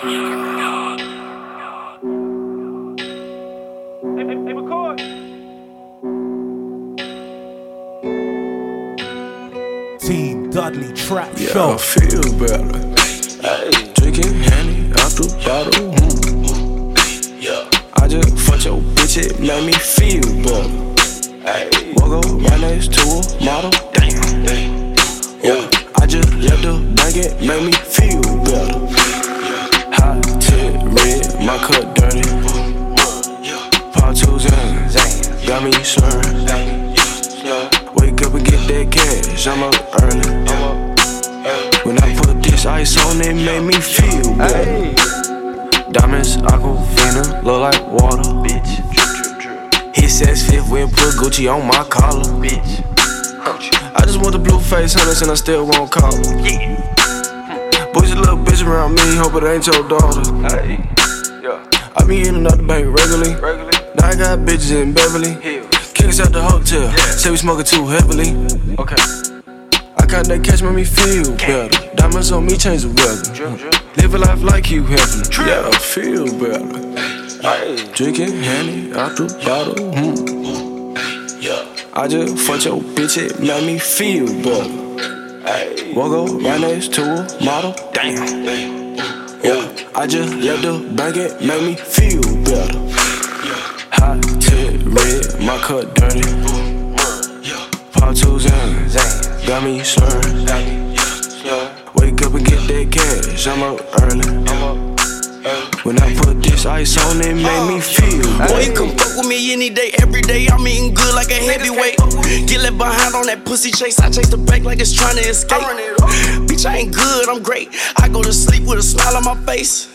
Team Dudley Trap Yeah, Show. I feel better. Hey, drinking Henny out the bottle. Mm. Yeah, I just fucked your bitch, it made me feel better. Hey, woke up right next to a model. Damn. Yeah, I just left the bank, it made me feel better. My cup dirty. Part twos in, got me slurring. Wake up and get that cash, I'm up early. When I put this ice on, it made me feel better. Diamonds, aquafina, look like water. Bitch, Hit sex fifth when put Gucci on my collar. Bitch, I just want the blue face hunters and I still won't call her. Boys, a little bitch around me, hope it ain't your daughter. I be in and out the bank regularly. Now I got bitches in Beverly. Kicks out the hotel, say we smoking too heavily. Okay. I got that cash, make me feel better. Diamonds on me, change the weather. Live a life like you heaven. Yeah, I feel better. Drinking Henny out the bottle. Hmm. I just fucked your bitch, it made me feel better. Woke up right next to a model. Damn. Yeah, I just left the bank, it made me feel better. Hot tip red, my cut dirty. Part twos in, got me slurring. Wake up and get that cash, I'm up early. When I put this ice on, it made me feel Boy, you better. can fuck with me any day, every day. I'm eating good like a heavyweight. Get left behind on that pussy chase. I chase the back like it's trying to escape. Bitch, I ain't good, I'm great. I go to sleep with a smile on my face.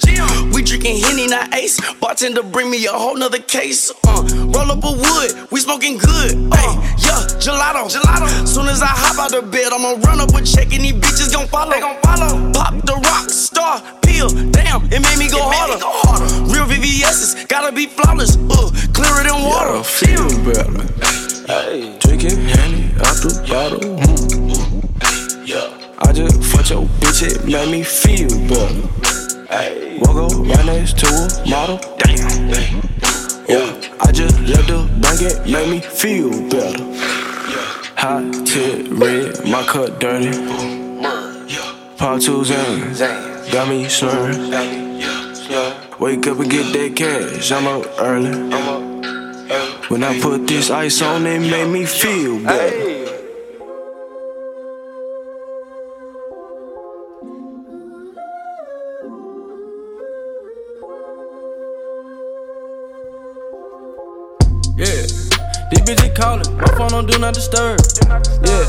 We drinking Henny, not Ace. Bartender bring me a whole nother case. Uh, roll up a wood, we smoking good. Hey, yeah, gelato. gelato. Soon as I hop out the bed, I'ma run up a check and these bitches gon' follow. They gon' follow. Pop the rock star pill. Damn, it made me go harder. Real VVS's gotta be flawless. Uh, clearer than I water. feel better. Hey, drinking Henny out the bottle. Hmm. I just fucked your bitch, it made me feel better. Hey, woke up right next to a model. Damn. Yeah, I just left the bank, it made me feel better. Hot tip red, my cut dirty. Part twos in, got me slurring. Wake up and get that cash, I'm up early. When I put this ice on, it made me feel better. Yeah, these bitches calling, my phone don't do not disturb. Yeah,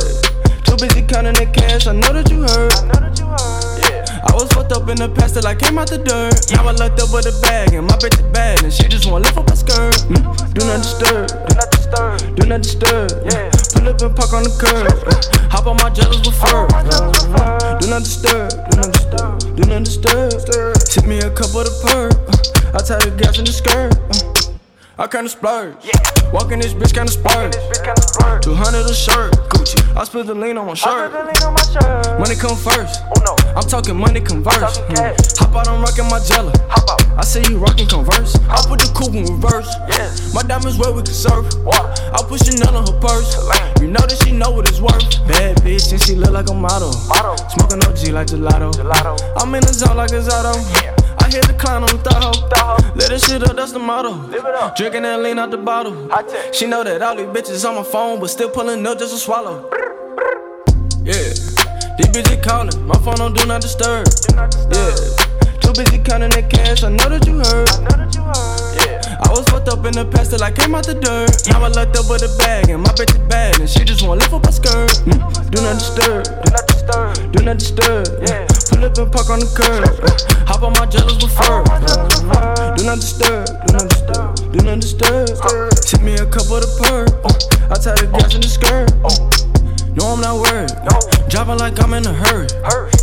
too busy counting the cash, I know that you heard. I know that you Yeah. I was fucked up in the past till I came out the dirt. Now I looked up with a bag and my bitch is bad and she just wanna lift up her skirt. Mm, do not disturb, do not disturb, do not disturb. Pull up and park on the curb. Hop on my jealous with fur. Do not disturb, do not disturb, do not disturb. Tip me a cup of the perk. Uh, I tie the gas in the skirt. I kinda splurge. Yeah. Walking this bitch kinda splurge. 200 a shirt, Gucci. I spill the lean on my shirt. Money come first. Oh, no. I'm talking money converse. Hmm. Hop out, I'm rocking my jello. I say you rocking converse. I put the coupe in reverse. My diamonds where we can surf. I put Chanel on her purse. You know that she know what it's worth. Bad bitch and she look like a model. Smoking OG like gelato. I'm in the zone like a Zato. I hit the clown on the Tahoe. Let that shit up, that's the motto. Drinking that lean out the bottle. She know that all these bitches on my phone, but still pulling up just to swallow. Yeah, these bitches calling, my phone don't do not disturb. Yeah, too busy counting that cash, I know that you heard. Yeah. I was fucked up in the past till I came out the dirt. Now I looked up with a bag and my bitch is bad and she just wanna lift up my skirt. Mm, do not disturb, do not disturb, do not disturb. Pull up and park on the curb. Uh, hop on my jealous with fur. Do not disturb, do not disturb, do not disturb. Tip me a cup of the perk. Uh, I tie the gas in the skirt. Uh, no, I'm not worried. Driving like I'm in a hurry.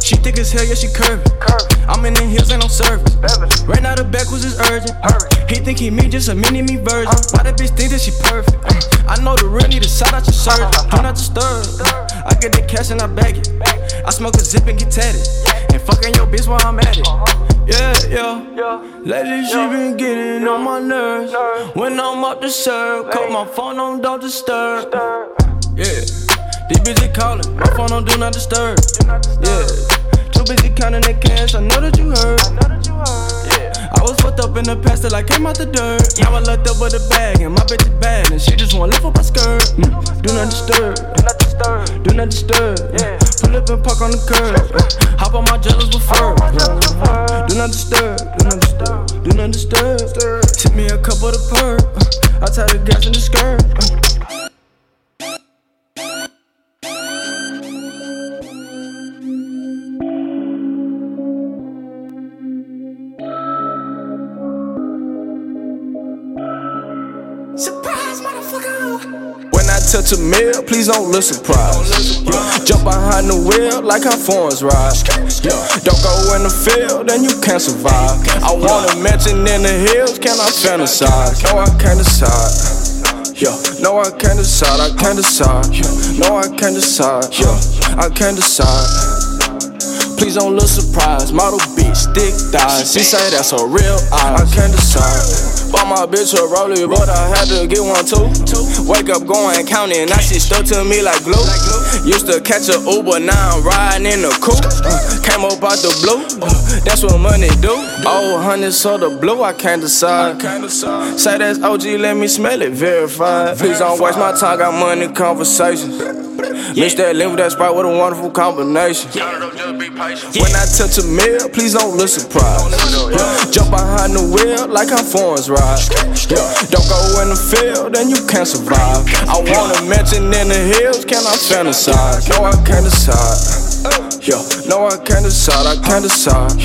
She thick as hell, yeah, she curvy. I'm in the hills, ain't no service. Right now, the backwards is urgent. He think he me, just a mini me version. Uh-huh. Why that bitch think that she perfect? Mm. I know the real need to shout out your uh-huh. surgeon. Do not disturb. I get the cash and I bag it. I smoke a zip and get tatted. And fucking your bitch while I'm at it. Uh-huh. Yeah, yeah. yeah. Lately she been getting on my nerves. When I'm up to serve, cut my phone on don't disturb. Yeah. These bitches calling, my phone on do not disturb. Yeah. Too busy counting that cash, I know that you heard. Yeah, I was fucked up in the past till I came out the dirt. Now I looked up with a bag and my bitch is bad and she just wanna lift up my skirt. Mm. Do not disturb, do not disturb, do not disturb. Yeah. Pull up and park on the curb. Hop on my jealous with fur. Do not disturb, do not disturb, do not disturb. Tip me a cup of the perk. I tie the gas in the skirt. A mill, please don't look surprised. Yeah. Jump behind the wheel like how foreigns ride. Yeah. Don't go in the field, then you can't survive. I want a mansion in the hills, can I fantasize? No, I can't decide. Yeah, no, I can't decide, I can't decide. No, I can't decide. Yeah, I can't decide. Please don't look surprised. Model bitch, thick thighs. She say that's a real eye. I can't decide. Bought my bitch a rollie, but I had to get one too. Wake up going counting, now she stuck to me like glue. Used to catch a Uber, now I'm riding in a coupe. Uh, came up out the blue, uh, that's what money do. Oh, honey, so the blue, I can't decide. Say that's OG, let me smell it, verified. Please don't waste my time, got money conversations. Mix that live with that sprite, what a wonderful combination. When I touch a meal, please don't look surprised. Jump behind the wheel like I'm foreigns ride. Don't go in the field, then you can't survive. I want a mansion in the hills, can I fantasize? No, I can't decide. Yeah, no, I can't decide, I can't decide.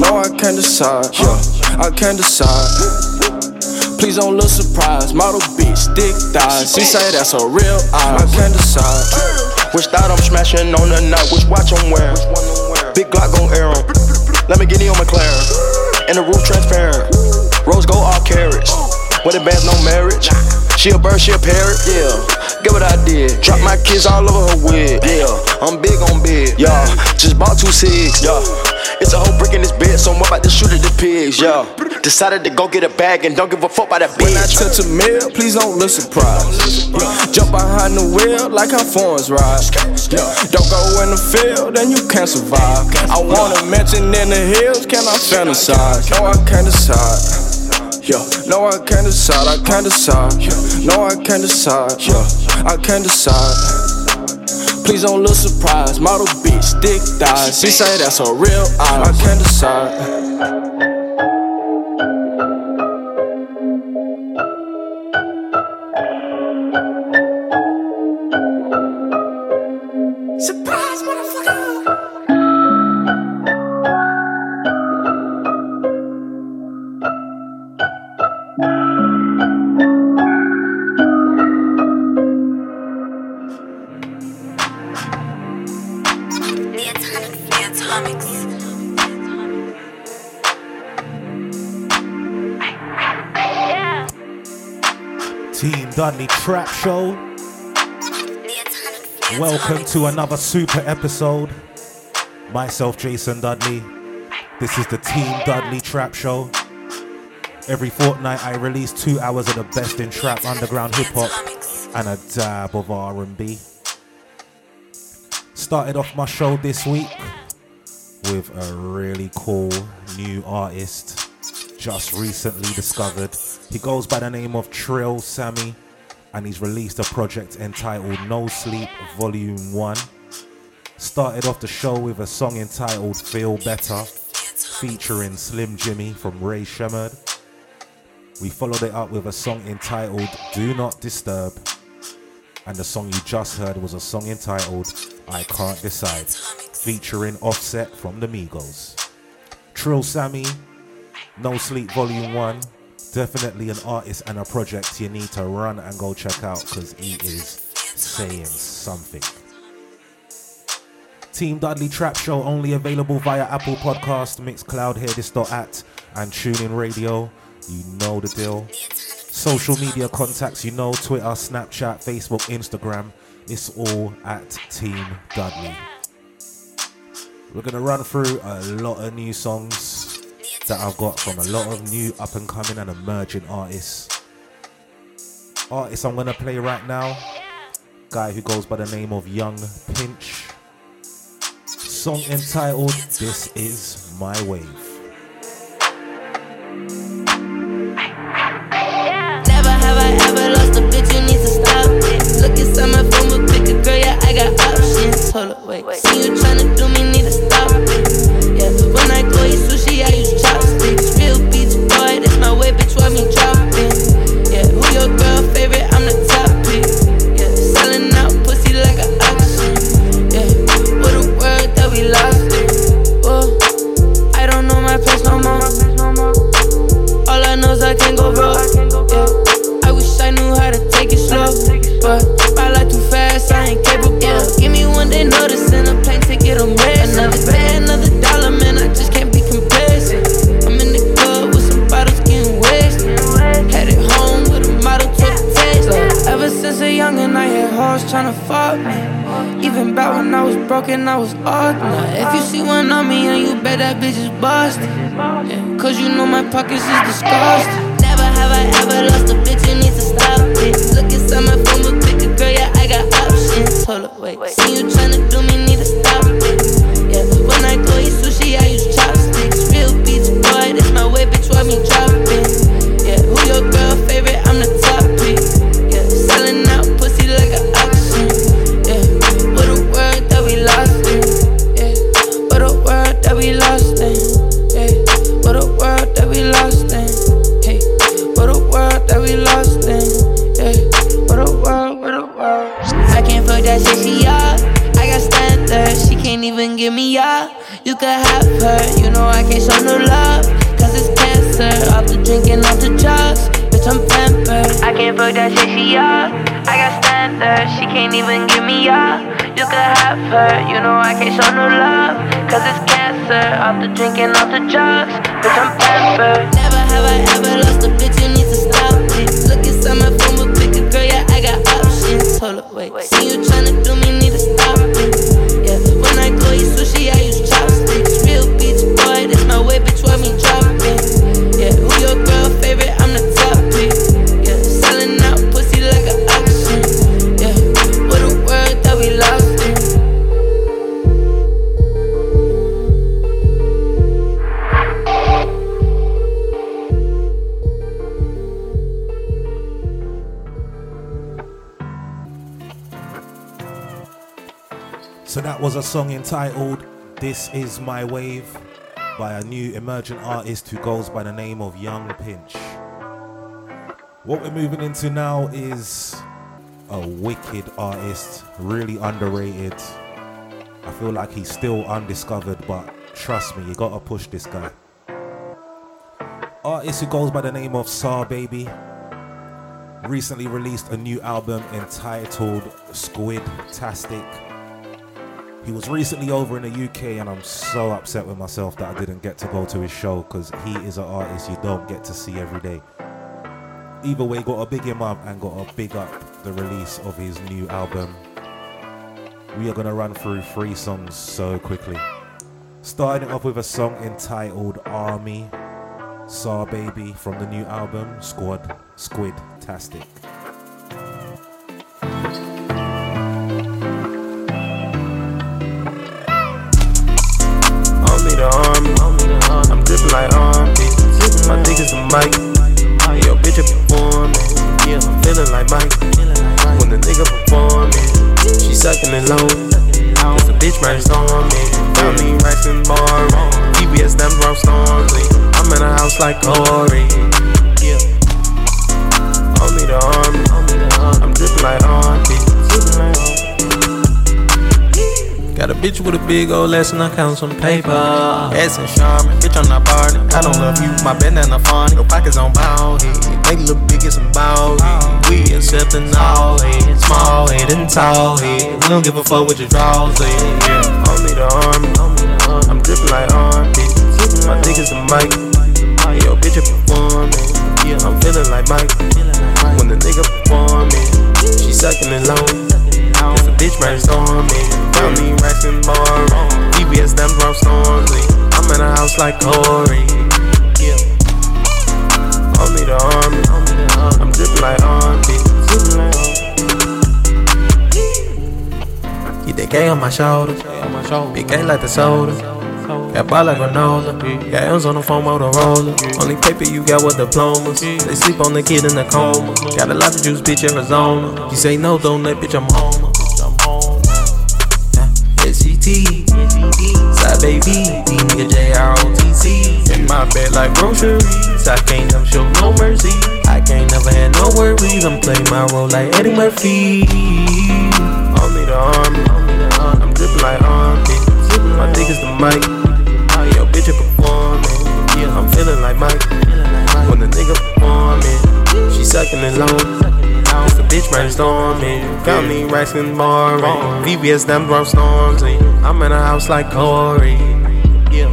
No, I can't decide. Yeah, I can't decide. Please don't look surprised. Model bitch, thick thighs. She say that's a real eye. I can't decide. Which thought I'm smashing on the night, which watch I'm wearing. Big Glock gon' air em. Let me get in on McLaren. And the roof transparent. Rose gold all carrots. Wedding bands, no marriage. She a bird, she a parrot, yeah. Get what I did. Drop my kids all over her wig, yeah. I'm big on big, yeah. Just bought two cigs, yeah. It's a whole brick in this bed, so I'm about to shoot at the pigs, yeah. Decided to go get a bag and don't give a fuck by that bitch. When I touch a mill, please don't look surprised. Jump behind the wheel like how foreigns ride. Yeah. Don't go in the field, then you can't survive. I want a mansion in the hills, can I fantasize? No, I can't decide. Yeah, no, I can't decide, I can't decide. No, I can't decide. Yeah, I can't decide. Please don't look surprised. Model bitch, thick thighs. She say that's a real eye. I can't decide. Trap Show. Welcome to another super episode. Myself, Jason Dudley. This is the Team Dudley Trap Show. Every fortnight, I release two hours of the best in trap, underground hip hop, and a dab of R&B. Started off my show this week with a really cool new artist, just recently discovered. He goes by the name of Trill Sammy and he's released a project entitled No Sleep Volume 1. Started off the show with a song entitled Feel Better, featuring Slim Jxmmi from Rae Sremmurd. We followed it up with a song entitled Do Not Disturb, and the song you just heard was a song entitled I Can't Decide, featuring Offset from the Migos. Trill Sammy, No Sleep Volume 1 definitely an artist and a project you need to run and go check out because he is saying something. Team Dudley Trap Show only available via Apple Podcast, Mixcloud, Hear This at, and TuneIn Radio. You know the deal. Social media contacts, you know Twitter, Snapchat, Facebook, Instagram. It's all at Team Dudley. We're gonna run through a lot of new songs that I've got from a lot of new up and coming and emerging artists. Artist I'm gonna play right now, guy who goes by the name of Yung Pinch. Song entitled This Is My Wave. You. Hold up, wait. See you tryna do me, need to stop it. Yeah, when I go eat sushi, my way, bitch, why me dropping? Yeah, who your girl favorite? I'm the top pick. Yeah, selling out pussy like an auction. Yeah, what a world that we lost it. Whoa, I don't know my place no more. All I know is I can't go broke. Yeah, Cause you know my pockets is disgusting. A song entitled This Is My Wave by a new emerging artist who goes by the name of Yung Pinch. What we're moving into now is a wicked artist, really underrated. I feel like he's still undiscovered, but trust me, you gotta push this guy. Artist who goes by the name of SahBabii recently released a new album entitled Squid Tastic. He was recently over in the UK, and I'm so upset with myself that I didn't get to go to his show because he is an artist you don't get to see every day. Either way, got a big him up and got a big up the release of his new album. We are gonna run through three songs so quickly. Starting off with a song entitled Army, SahBabii from the new album Squad Squid Tastic. My dick is a mic. Yo, bitch, I performing. Yeah, I'm feeling like Mike. When the nigga performing, she sucking it low. Cause the bitch right on me. Got me racks and bar. PBS stamps rock Stormzy. I'm in a house like Corey. Yeah. On me the army. I'm dripping like armpit. Got a bitch with a big old ass and I count some paper. Ass and charmin, bitch, I'm not partying. I don't love you, my bandana funny. No pockets on head. Make look big as some bald head. We accepting all head, small head and tall head. We don't give a fuck what your draws is. Yeah, on me the army. I'm dripping like armpit. My dick is a mic. Yo, bitch, I performing. Yeah, I'm feeling like Mike. When the nigga performing, she sucking it low. It's a bitch brainstorming. Found me racking boring. DBS them drum storming. I'm in a house like Corey. Yeah. Only the army. I'm dripping like armpit. Get that gang on my shoulder. Big gang like the soda. Got ball like granola. Got M's on the phone Motorola. Only paper you got with diplomas. They sleep on the kid in the coma. Got a lot of juice, bitch, Arizona. You say no, don't let bitch, I'm home. SGT. Side baby. D nigga J-R-O-T-C. In my bed like groceries. I can't never show no mercy. I can't never have no worries. I'm playing my role like Eddie Murphy. Only the army. I'm dripping like armpit. My dick is the mic. Yeah, I'm feeling like Mike. When the nigga performing, she sucking it long. It's the bitch brainstorming. Got me racks and barring. VVS, them drum storms. I'm in a house like Corey. Yeah.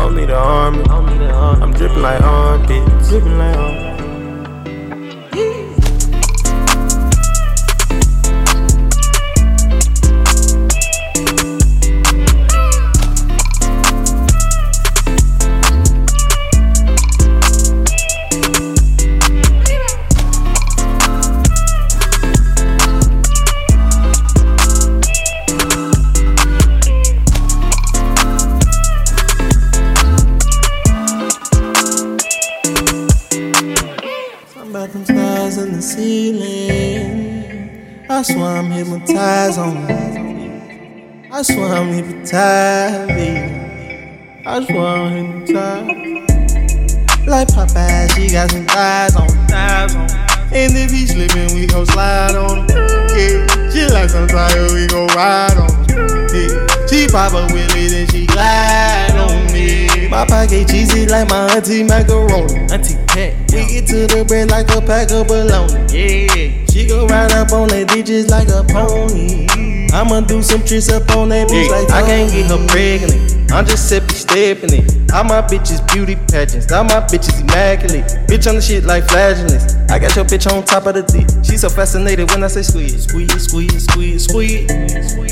Only the army. I'm dripping like armpits. Dripping like armpits. Ceiling. I swear I'm hypnotized on me. I swear I'm hypnotized, baby. I swear I'm hypnotized. Like Popeye, she got some thighs on, thighs. And if he slipping, we gon' slide on him. Yeah, she like some tire, we gon' ride on him. Yeah, she pop a wheelie, then she glide. My pocket cheesy like my auntie macaroni. Auntie Pat. We get to the bread like a pack of bologna. Yeah. She go ride up on that ditches like a pony. I'ma do some tricks up on that bitch like I can't get her pregnant. I'm just sippy stepping it. All my bitches beauty pageants. All my bitches immaculate. Bitch on the shit like flagellants. I got your bitch on top of the dick. She so fascinated when I say squeeze, squeeze, squeeze, squeeze, squeeze.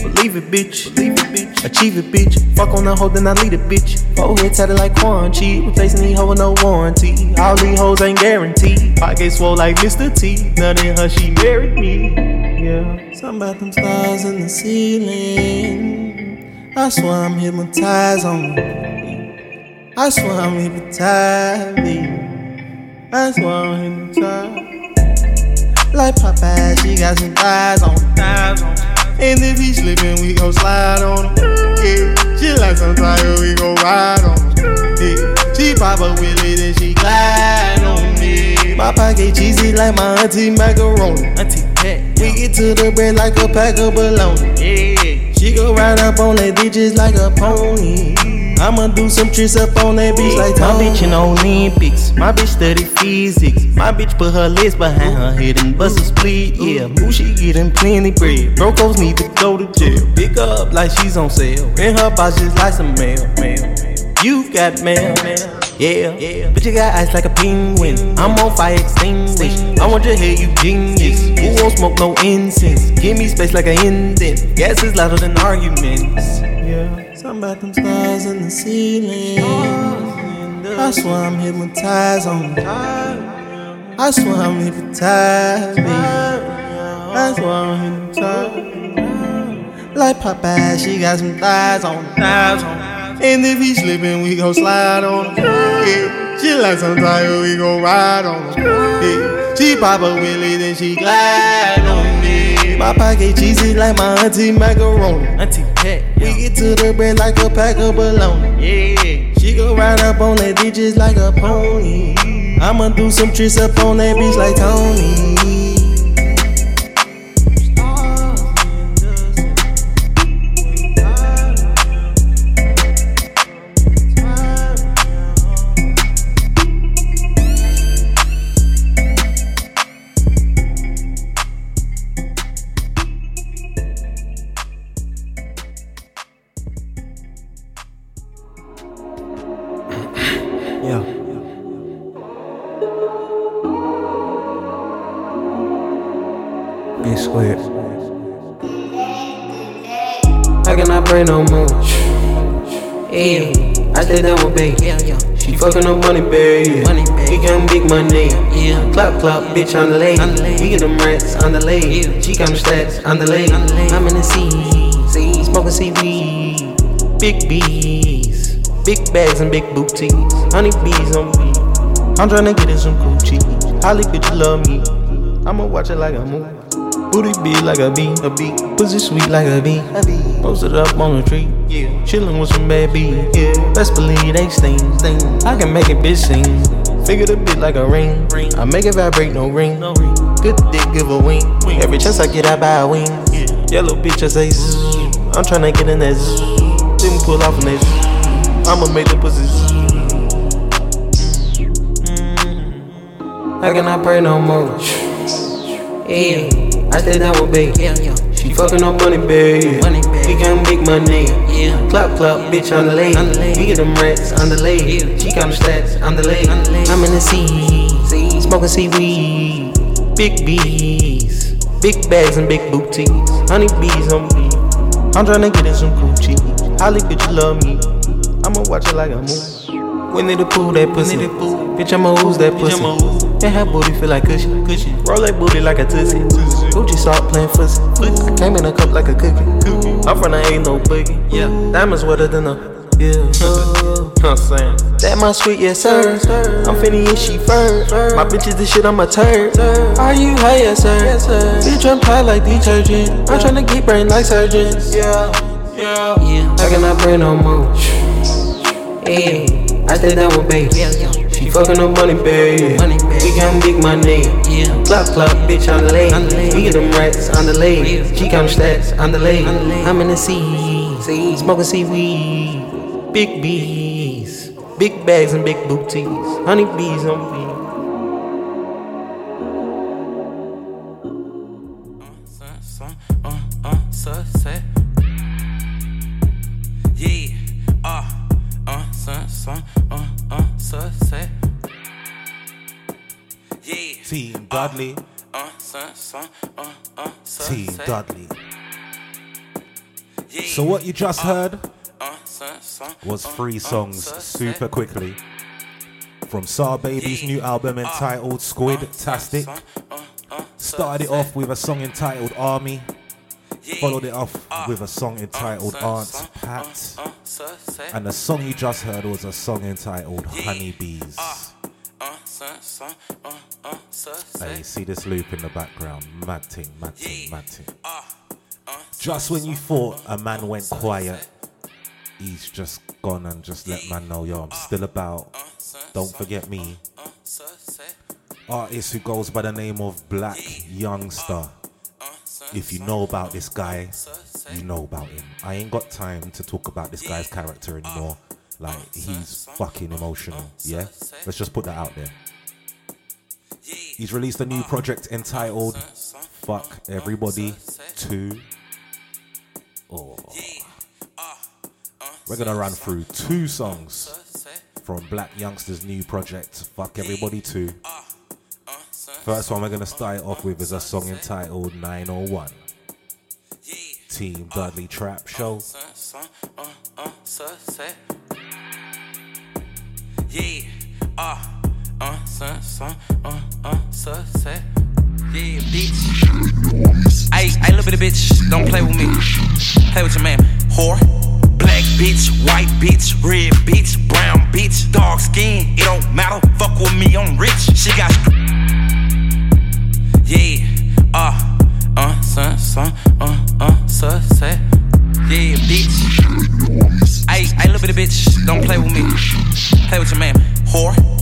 Believe it, bitch. Believe it, bitch. Achieve it, bitch. Fuck on the hoe, then I lead it, bitch. Forehead tatted like Quan. Replacing these hoes with no warranty. All these hoes ain't guaranteed. Pocket swole like Mr. T. Nothing her, she married me. Yeah. Something about them stars in the ceiling. I swear I'm hypnotized on me. I swear I'm hypnotized, baby. I swear I'm hypnotized. Like Popeye, she got some thighs on, thighs. And if he slipping, we gon' slide on him. Yeah, she like some tire, we gon' ride on him. Yeah, she pop a wheelie, then she glide on me. My pocket cheesy like my auntie macaroni. Auntie Pat. We get to the bread like a pack of bologna. Yeah. She go ride up on that ditches like a pony. I'ma do some tricks up on that beach like My bitch in Olympics. My bitch study physics. My bitch put her legs behind her head and bust a split. Yeah, boo, she getting plenty bread. Brocos need to go to jail. Pick up like she's on sale. In her box just like some mail. mail. You got mail. Yeah, yeah. But you got eyes like a penguin. I'm on fire extinguished. I want your head, you genius. Who won't smoke no incense? Give me space like an indent. Gas is louder than arguments. Yeah, something about them stars in the ceiling. I swear I'm hypnotized on. I swear I'm hypnotized, baby. I swear I'm hypnotized. Like Popeye, she got some thighs on, thighs on. And if he slipping, we gon' slide on him. Yeah, she like some tire, we gon' ride on him. Yeah, she pop a wheelie, then she glide on me. My pocket cheesy like my auntie macaroni. Auntie Pat. We get to the bread like a pack of bologna. Yeah, she go ride up on that ditches like a pony. I'ma do some tricks up on that beach like Tony. Clap, bitch on the lay. We get them rats on the. Yeah. She got them stats on the lay. I'm in the sea. See, smoking seaweed. Big bees. Big bags and big booties. Honey bees on me. I'm trying to get in some Gucci. Holly, could you love me? I'ma watch it like a movie. Booty big like a bee, a bee. Pussy sweet like a bee, a bee. Posted up on a tree, yeah. Chillin' with some bad bees, yeah. Best believe they sting, sting. I can make it bitch sing. Figure the bit like a ring. I make it vibrate, no ring. Good dick, give a wing. Every chance I get, I buy a wing. Yellow bitch, I say zzz. I'm tryna get in that zzz. Didn't pull off on that zzz. I'ma make the pussy zzz. Mm. I cannot pray no more. Yeah. I stay down with babe. She fucking up money bag. We got big money. Yeah. Clap, clap, bitch on the lay. We get them rats on the lay. Yeah. She got them stats on the lay. I'm in the sea. Smoking seaweed. Big bees. Big bags and big booties. Honey bees on me. I'm tryna get in some Gucci. Holly, bitch, you love me. I'ma watch it like a movie. Winnie the Pooh, that pussy. Bitch, I'ma ooze that pussy. And her booty feel like cushion. Roll that booty like a tussie. Gucci salt playing fussy. Came in a cup like a cookie. I'm from the ain't no boogie. Yeah, diamonds wetter than a. Yeah, I'm saying that my sweet yes sir. I'm finna eat she fur. My bitch is the shit. I'm a turd. Are you high yes sir? Bitch I'm pie like detergent. I'm tryna get brain like surgeons. Yeah, yeah, yeah. I cannot brain no more. Yeah, I stay down with babe. She fucking up money bag. Money. We got big money. Yeah. Clap, clap, bitch on the lay. We get them rats on the lay. She them stats on the lay. I'm in the sea. Smoking seaweed. Big bees. Big bags and big booties. Honey bees on me. Dudley. Uh, uh, uh, sunset. Dudley. So what you just heard was three songs super quickly. From SahBabii's new album entitled Squid Tastic. Started it off with a song entitled Army, followed it off with a song entitled Aunt Pat, and the song you just heard was a song entitled Honeybees. Uh, son, son, uh, uh, sunset. Hey, see this loop in the background? Mad thing, mad thing, mad thing. Uh, uh, Just when you thought a man went quiet, he's just gone and just let man know, yo, I'm still about. Don't forget me. uh. Artist who goes by the name of Blac Youngsta. If you know about this guy, you know about him. I ain't got time to talk about this guy's character anymore. Like, he's fucking emotional, yeah? Let's just put that out there. He's released a new project entitled Fuck Everybody 2. Oh. We're gonna run through two songs from Blac Youngsta's new project, Fuck Everybody 2. First one we're gonna start off with is a song entitled 901. Team Dudley Trap Show. Yeah, uh, uh, son, son, uh, uh, sunset. Yeah, bitch. Hey, hey, little bit of bitch, don't play with me. Play with your man, whore. Black bitch, white bitch, red bitch, brown bitch, dark skin, it don't matter. Fuck with me, I'm rich. She got. Yeah, uh, uh, son, son, uh, uh, sunset. Yeah, bitch. Hey, hey, little bit of bitch, don't play with me. Play with your man, whore.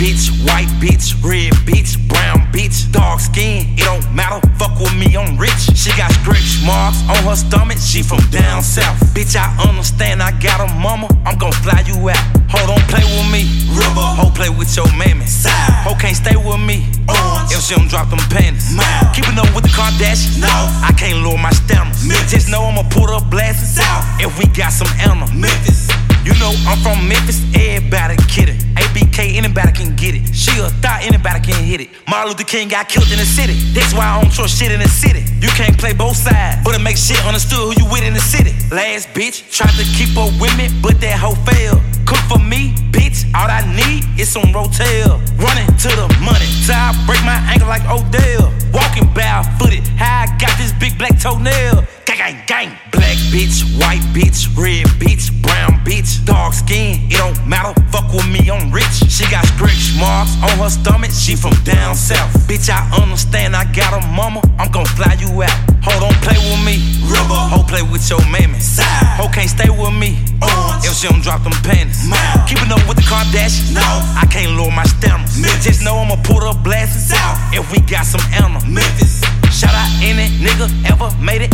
Bitch, white bitch, red bitch, brown bitch, dark skin, it don't matter. Fuck with me, I'm rich. She got stretch marks on her stomach, she from down south. Bitch, I understand, I got a mama, I'm gon' fly you out. Hold on, play with me. River. Ho, play with your mammy. Side. Ho, can't stay with me. Orange. If she don't drop them panties. Mouth. Keeping up with the Kardashians. No. I can't lower my standards. Memphis. Just know I'ma put up blasting. South. If we got some animals. Memphis. You know I'm from Memphis, everybody kidding. ABK, anybody can get it. She a thought, anybody can hit it. Martin Luther King got killed in the city. That's why I don't trust shit in the city. You can't play both sides, but it makes shit understood who you with in the city. Last bitch tried to keep up with me, but that hoe failed. Cook for me, bitch. All I need is some Rotel. Running to the money till I break my ankle like Odell. Walking barefooted, how I got this big black toenail. Gang, gang. Black bitch, white bitch, red bitch, brown bitch, dark skin. It don't matter. Fuck with me, I'm rich. She got scratch marks on her stomach. She from down south. Bitch, I understand. I got a mama. I'm gon' fly you out. Hold on, play with me. River. Ho, play with your mammy. Side. Ho can't stay with me. Orange. If she don't drop them panties. Mouth. Keeping up with the Kardashians. No. I can't lower my stamina. Just know I'ma put up blasting. South. If we got some animals. Memphis. Shout out any nigga ever made it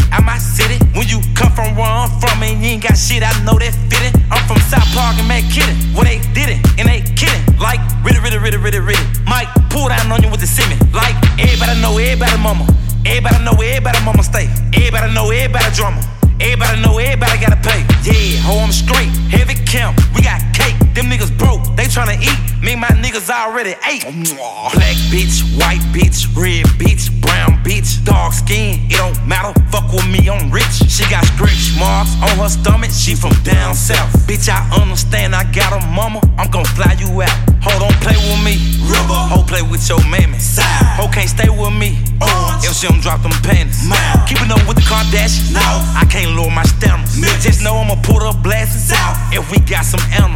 38. Black bitch, white bitch, red bitch, brown bitch, dark skin, it don't matter. Fuck with me, I'm rich. She got scratch marks on her stomach, she from down south. Bitch, I understand, I got a mama, I'm gon' fly you out. Hold on, play with me. River. Ho, play with your mammy. Side. Ho, can't stay with me. Orange. If she don't drop them panties. Mouth. Keeping up with the Kardashians. No. I can't lower my stamina. Just know I'ma put up blessings out. If we got some animals.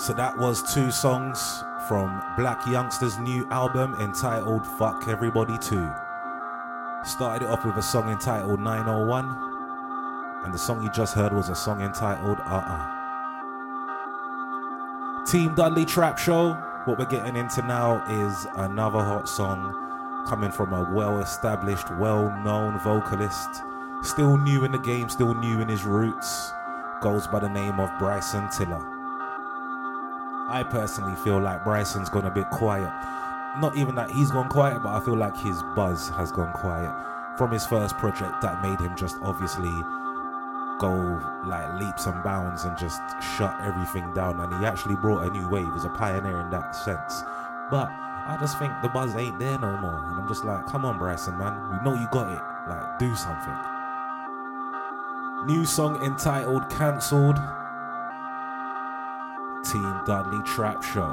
So that was two songs from Blac Youngsta's new album entitled Fuck Everybody 2. Started it off with a song entitled 901, and the song you just heard was a song entitled Uh Uh. Team Dudley Trap Show. What we're getting into now is another hot song coming from a well established, well known vocalist. Still new in the game, still new in his roots. Goes by the name of Bryson Tiller. I personally feel like Bryson's gone a bit quiet. Not even that he's gone quiet, but I feel like his buzz has gone quiet from his first project that made him just obviously go like leaps and bounds and just shut everything down. And he actually brought a new wave. He's a pioneer in that sense. But I just think the buzz ain't there no more. And I'm just like, come on, Bryson, man. We know you got it. Like, do something. New song entitled Cancelled. Team Dudley Trap Show.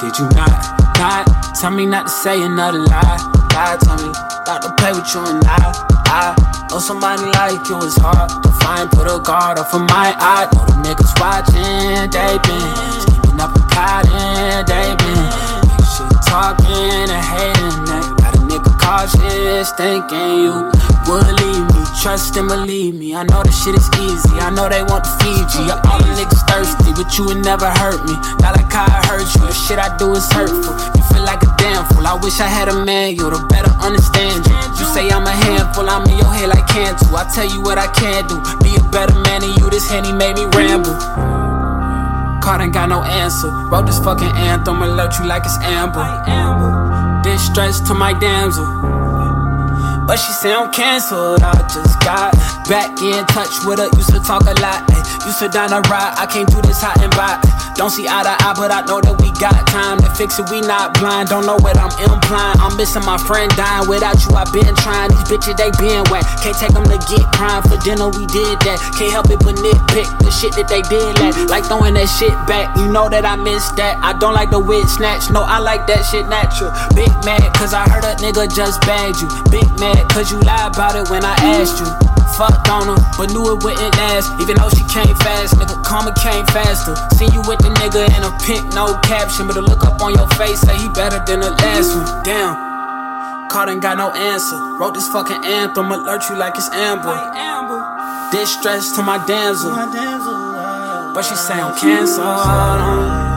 Did you not, not tell me not to say another lie? Lie, tell me not to play with you and I. I know somebody like you is hard to find. Put a guard off of my eye. Know the niggas watching, they been keeping up and plotting, they been shit talking and hating. Nigga cautious, thinking you would leave me. Trust and believe me. I know this shit is easy. I know they want to feed you. All the niggas thirsty, but you would never hurt me. Not like how I hurt you. The shit I do is hurtful. You feel like a damn fool. I wish I had a man, you to better understand you. You say I'm a handful, I'm in your head like Cantu. I tell you what I can do. Be a better man than you. This henny made me ramble. Card ain't got no answer. Wrote this fucking anthem, alert you like it's amber. Distress to my damsel. But she say I'm canceled. I just got back in touch with her. Used to talk a lot. Used to down a ride. I can't do this hot and by. Don't see eye to eye, but I know that we got time to fix it. We not blind. Don't know what I'm implying. I'm missing my friend dying. Without you, I been trying. These bitches, they been whack. Can't take them to get prime. For dinner, we did that. Can't help it but nitpick the shit that they did like. Like throwing that shit back. You know that I miss that. I don't like the wit snatch. No, I like that shit natural. Big mad, cause I heard a nigga just bagged you. Big mad, cause you lied about it when I asked you. Fucked on her, but knew it wouldn't last. Even though she came fast, nigga, karma came faster. See you with the nigga in a pink, no caption. But the look up on your face, say he better than the last one. Damn. Caught ain't got no answer. Wrote this fucking anthem, alert you like it's amber. Distress to my damsel. But she say I'm canceled. I'm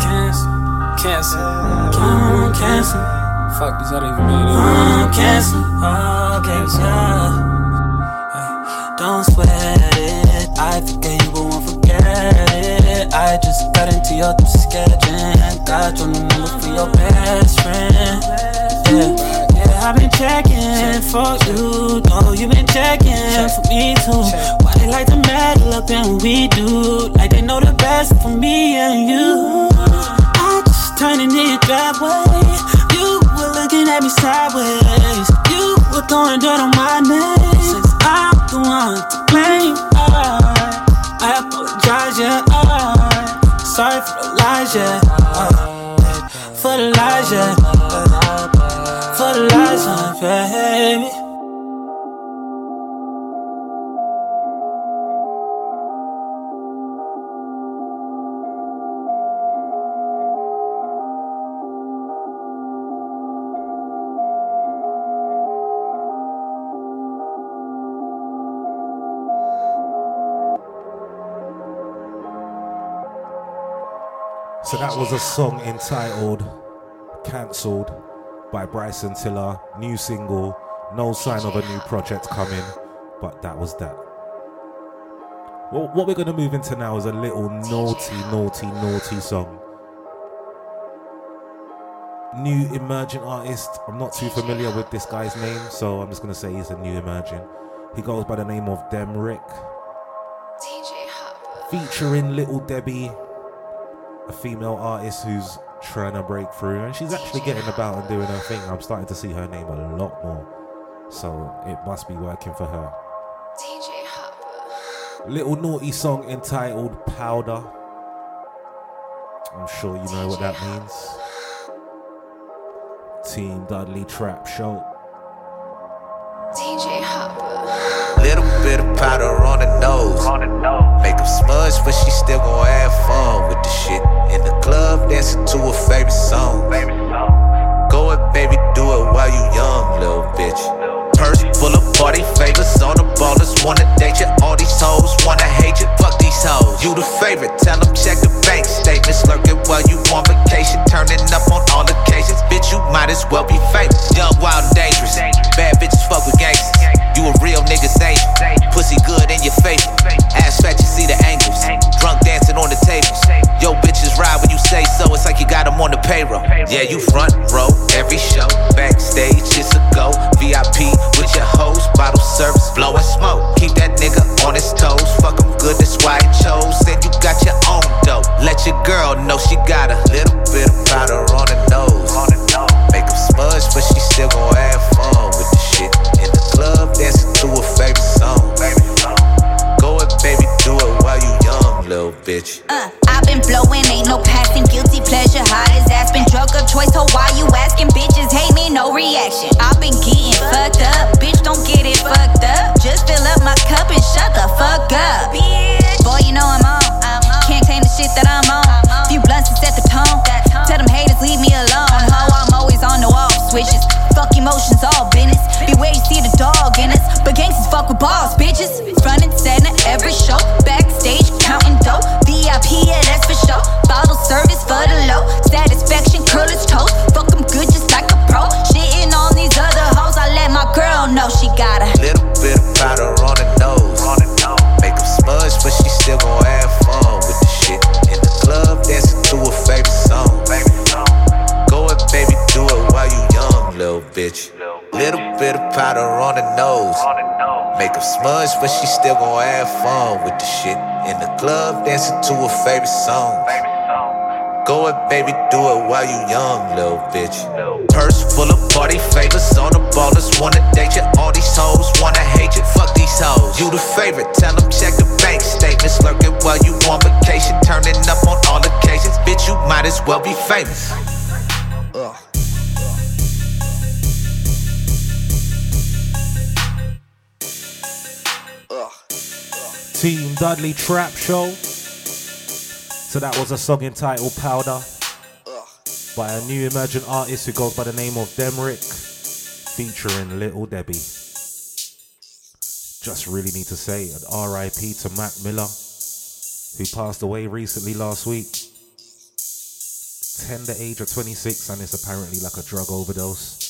cancel, I'm cancel. Fuck, does that even it? I'm cancel, I'm cancel. Don't sweat it. I forget you, but won't forget it. I just got into your scheduling. Got your number for your best friend. Yeah, I've been checking for you. No, you've been checking for me too. Why they like to meddle up in what we do? Like they know the best for me and you. I just turning in your driveway. Looking at me sideways. You were throwing dirt on my name. Since I'm the one to blame, I, I apologize, yeah. I, sorry for the lies, yeah. I, for the lies, yeah. That was a song entitled Cancelled by Bryson Tiller. New single, no sign of a new project coming, but that was that. Well, what we're going to move into now is a little naughty, naughty, naughty song. New emerging artist. I'm not too familiar with this guy's name, so I'm just going to say he's a new emerging. He goes by the name of Demrick. dj Featuring Little Debbie, a female artist who's trying to break through, and she's actually getting about and doing her thing. I'm starting to see her name a lot more, so it must be working for her. DJ Harper. Little naughty song entitled Powder. I'm sure you know what that means. Team Dudley Trap Show. DJ Harper. Little bit of powder on the nose. Make them smudge, but she still gon' have fun with the shit. In the club, dancing to a favorite song. Go it, baby, do it while you young, little bitch. Purse full of party favors, all the ballers wanna date you. All these hoes wanna hate you, fuck these hoes. You the favorite, tell them check the bank statements. Lurking while you on vacation, turning up on all occasions. Bitch, you might as well be famous. Young, wild, dangerous. Bad bitches fuck with gangsters. You a real nigga, say Pussy good in your face. Ass fat, you see the angles. Drunk dancing on the tables. Yo, bitches ride when you say so. It's like you got them on the payroll. Yeah, you front row, every show. Backstage, it's a go. VIP with your hoes. Bottle service, blowing smoke. Keep that nigga on his toes. Fuck him good, that's why he chose. Said you got your own dope. Let your girl know she got a little bit of powder on her nose. Make him smudge, but she still gon' have fun with shit. In the club, dancing to a favorite song. Go and baby, do it while you young, little bitch. Uh, I've been blowing, ain't no passing, guilty pleasure, hot as ass. Been drug of choice, so why you asking? Bitches hate me, no reaction. I've been getting fucked up, bitch, don't get it fucked up. Just fill up my cup and shut the fuck up. Bitch. Boy, you know I'm on. Can't claim the shit that I'm on. Few blunts to set the tone. Tell them haters, leave me alone. Uh-huh. Ho, I'm always on the wall, switches. Fuck emotions, all business Beware you see the dog in us. But gangsters fuck with balls, bitches. Front and center, every show. Backstage, counting dough. VIP, yeah, that's for sure. Bottle service for the low. Satisfaction, curl his Little bit of powder on the nose. Make them smudge, but she still gon' have fun with the shit. In the club, dancing to a favorite song. Go it, baby, do it while you young, little bitch. Purse full of party favors, on the ballers wanna date you. All these hoes wanna hate you, fuck these hoes. You the favorite, tell them check the bank statements. Lurking while you on vacation, turning up on all occasions. Bitch, you might as well be famous. Dudley Trap Show. So that was a song entitled Powder by a new emerging artist who goes by the name of Demrick, featuring Little Debbie. Just really need to say an RIP to Mac Miller, who passed away recently last week. Tender age of 26, and it's apparently like a drug overdose.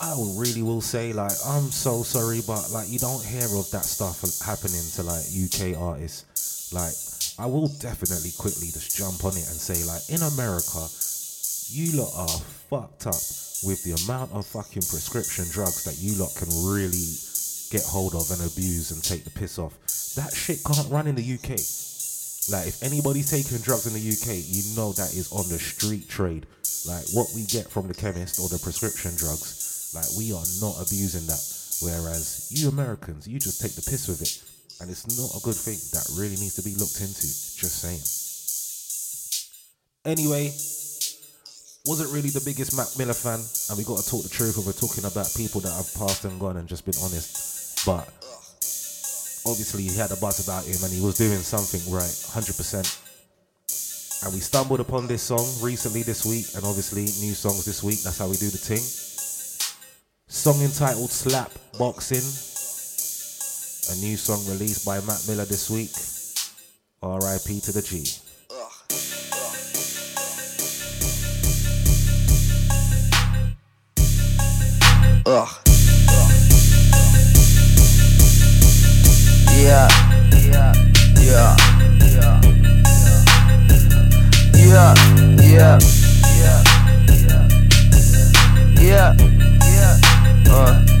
I really will say, like, I'm so sorry, but like, you don't hear of that stuff happening to like UK artists. Like, I will definitely quickly just jump on it and say, like, in America, you lot are fucked up with the amount of fucking prescription drugs that you lot can really get hold of and abuse and take the piss off. That shit can't run in the UK. Like, if anybody's taking drugs in the UK, you know that is on the street trade. Like, what we get from the chemist or the prescription drugs like we are not abusing that. Whereas you Americans, you just take the piss with it. And it's not a good thing that really needs to be looked into. Just saying. Anyway, wasn't really the biggest Mac Miller fan, and we got to talk the truth when we're talking about people that have passed and gone and just been honest. But obviously, he had a buzz about him and he was doing something right, 100%. And we stumbled upon this song recently this week, and obviously, new songs this week. That's how we do the thing. Song entitled Slap Boxing. A new song released by Mac Miller this week. RIP to the G. Ugh. Yeah. Yeah. Yeah. Yeah. Yeah. Yeah. Yeah. Yeah. Uh.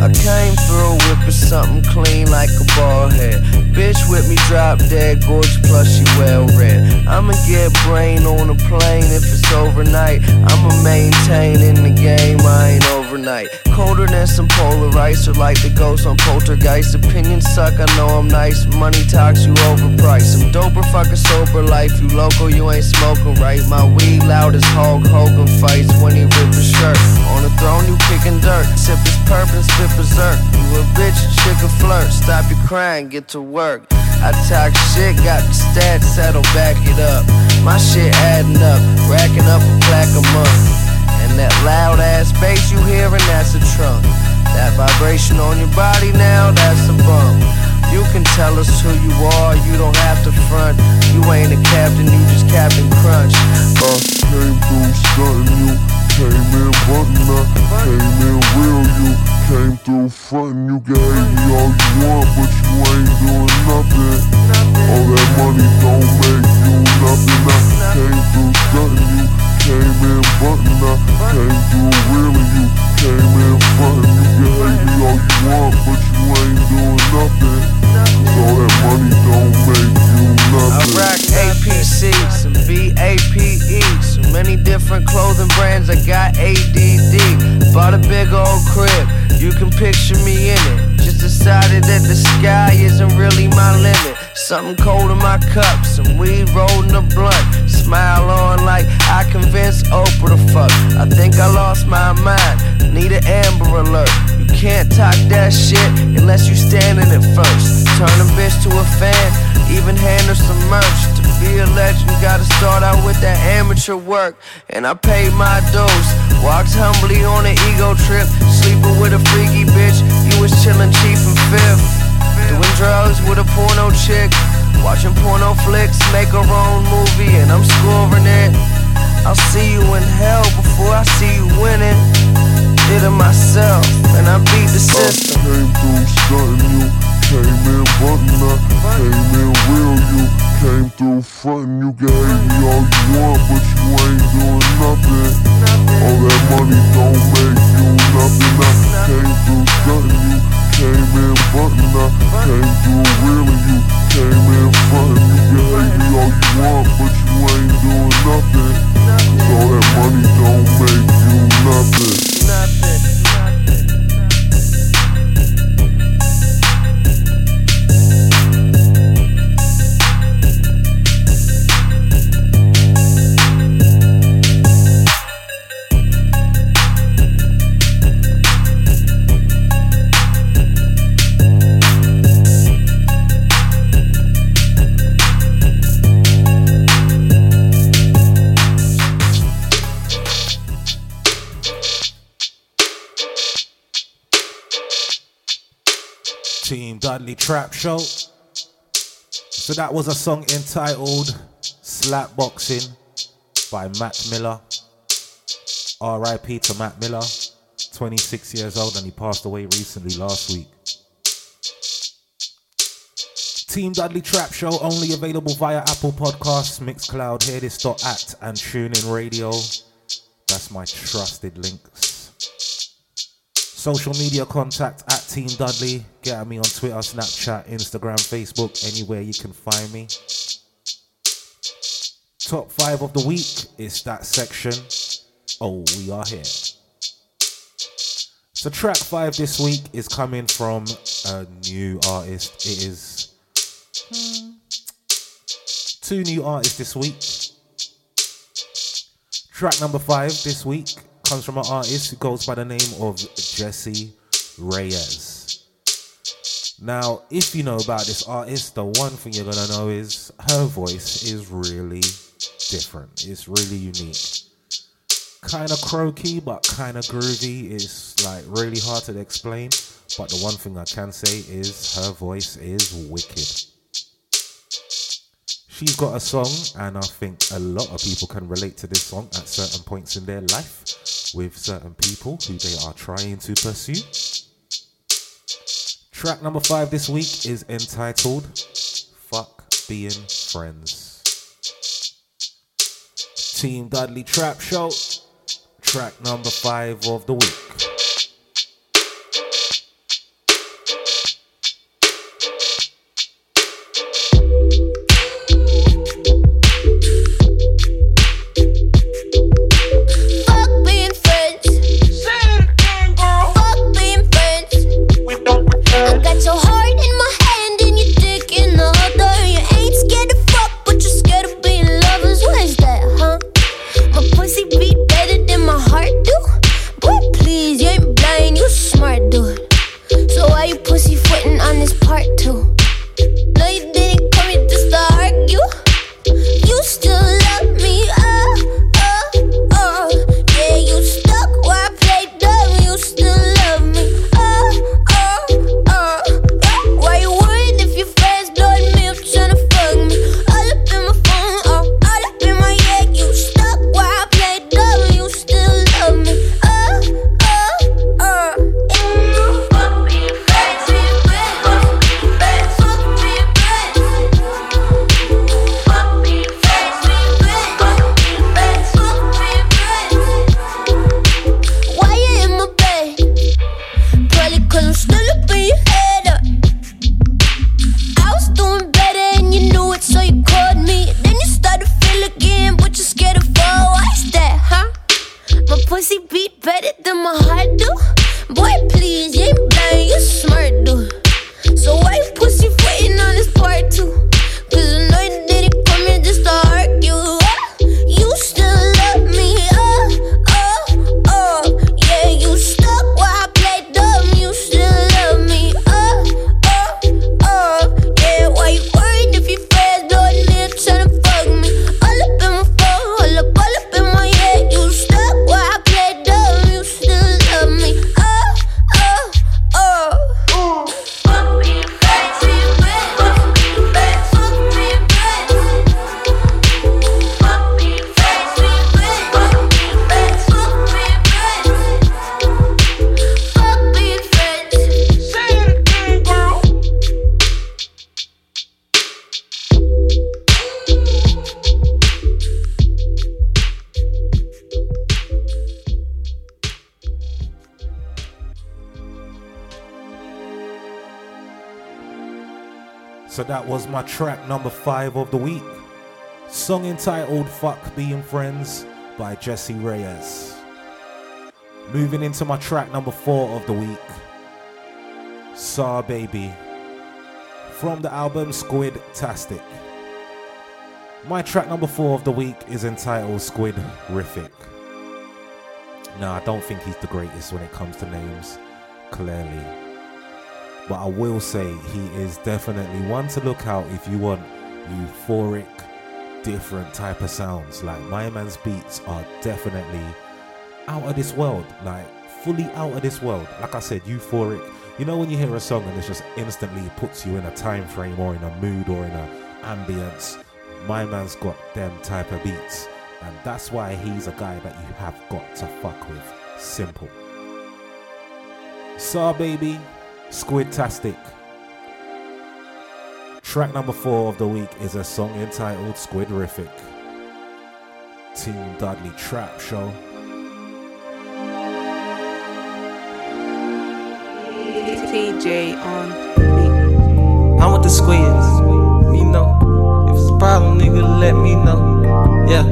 I came through whipping something clean like a ball head. Bitch with me drop dead, gorgeous plus she well read. I'ma get brain on a plane if it's overnight. I'ma maintain in the game, I ain't overnight. Colder than some polar ice, or like the ghost on poltergeist. Opinions suck, I know I'm nice. Money talks, you overpriced. I'm doper, fucking sober life. You local, you ain't smoking right. My weed loud as Hulk Hogan fights when he rip his shirt. On the throne, you kicking dirt. Sip his purp berserk. You a bitch, can flirt. Stop your crying, get to work. I talk shit, got the stats, that'll back it up. My shit adding up, racking up a plaque a month. And that loud ass bass you hearing, that's a trunk. That vibration on your body now, that's a bump. You can tell us who you are, you don't have to front. You ain't a captain, you just Captain Crunch. Uh, came through stunting you, came in button up, came in real you, came through frontin', you gave me all you want, but you ain't doing nothing. All that money don't make you nothing. I came through stunting you, came in button up, came through reeling you, came in frontin', you gave me all you want, but you ain't doing nothing. All that money don't make you nothing. I rock APC, some BAPE, so many different clothing brands. I got ADD. Bought a big old crib, you can picture me in it. Just decided that the sky isn't really my limit. Something cold in my cup, some weed rolling a blunt. Smile on like I convinced Oprah to fuck. I think I lost my mind, need an Amber Alert. You can't talk that shit unless you standing it first. Turn a bitch to a fan, even hand her some merch. To be a legend, gotta start out with that amateur work. And I paid my dues, walked humbly on an ego trip. Sleeping with a freaky bitch, you was chillin' cheap and fifth. Doing drugs with a porno chick. Watching porno flicks, make her own movie, and I'm scoring it. I'll see you in hell before I see you winning. Did it myself, and I beat the system. I Came through stunting you, came in button up, came in real you, came through frontin' you, gave me all you want, but you ain't doing nothing. All that money don't make you nothing. I came through stunting you, came in button up, came through reeling you, came in frontin' you, gave me all you want, but you ain't doing nothing. All that money don't make you nothing. Team Dudley Trap Show. So that was a song entitled Slap Boxing by Mac Miller. RIP to Mac Miller, 26 years old, and he passed away recently last week. Team Dudley Trap Show only available via Apple Podcasts, Mixcloud, at and TuneIn Radio. That's my trusted links. Social media contact at Team Dudley. Get at me on Twitter, Snapchat, Instagram, Facebook, anywhere you can find me. Top five of the week is that section. Oh, we are here. So, track five this week is coming from a new artist. It is two new artists this week. Track number five this week comes from an artist who goes by the name of Jessie Reyez. Now, if you know about this artist, the one thing you're gonna know is her voice is really different. It's really unique. Kind of croaky, but kind of groovy. It's like really hard to explain. But the one thing I can say is her voice is wicked. She's got a song, and I think a lot of people can relate to this song at certain points in their life with certain people who they are trying to pursue. Track number five this week is entitled Fuck Being Friends. Team Dudley Trap Show, track number five of the week. 5 of the week, song entitled Fuck Being Friends by Jessie Reyez. Moving into my track number 4 of the week, SahBabii, from the album Squid Tastic. My track number 4 of the week is entitled Squid Rific." Now, I don't think he's the greatest when it comes to names, clearly but I will say he is definitely one to look out if you want euphoric, different type of sounds. Like my man's beats are definitely out of this world, like fully out of this world. Like I said, euphoric. You know when you hear a song and it just instantly puts you in a time frame or in a mood or in a ambience. My man's got them type of beats, and that's why he's a guy that you have got to fuck with. Simple. SahBabii, Squid Tastic. Track number four of the week is a song entitled Squidrific. Team Dudley Trap Show. TJ on I'm with the squares. Me know. If it's a problem, nigga, let me know. Yeah.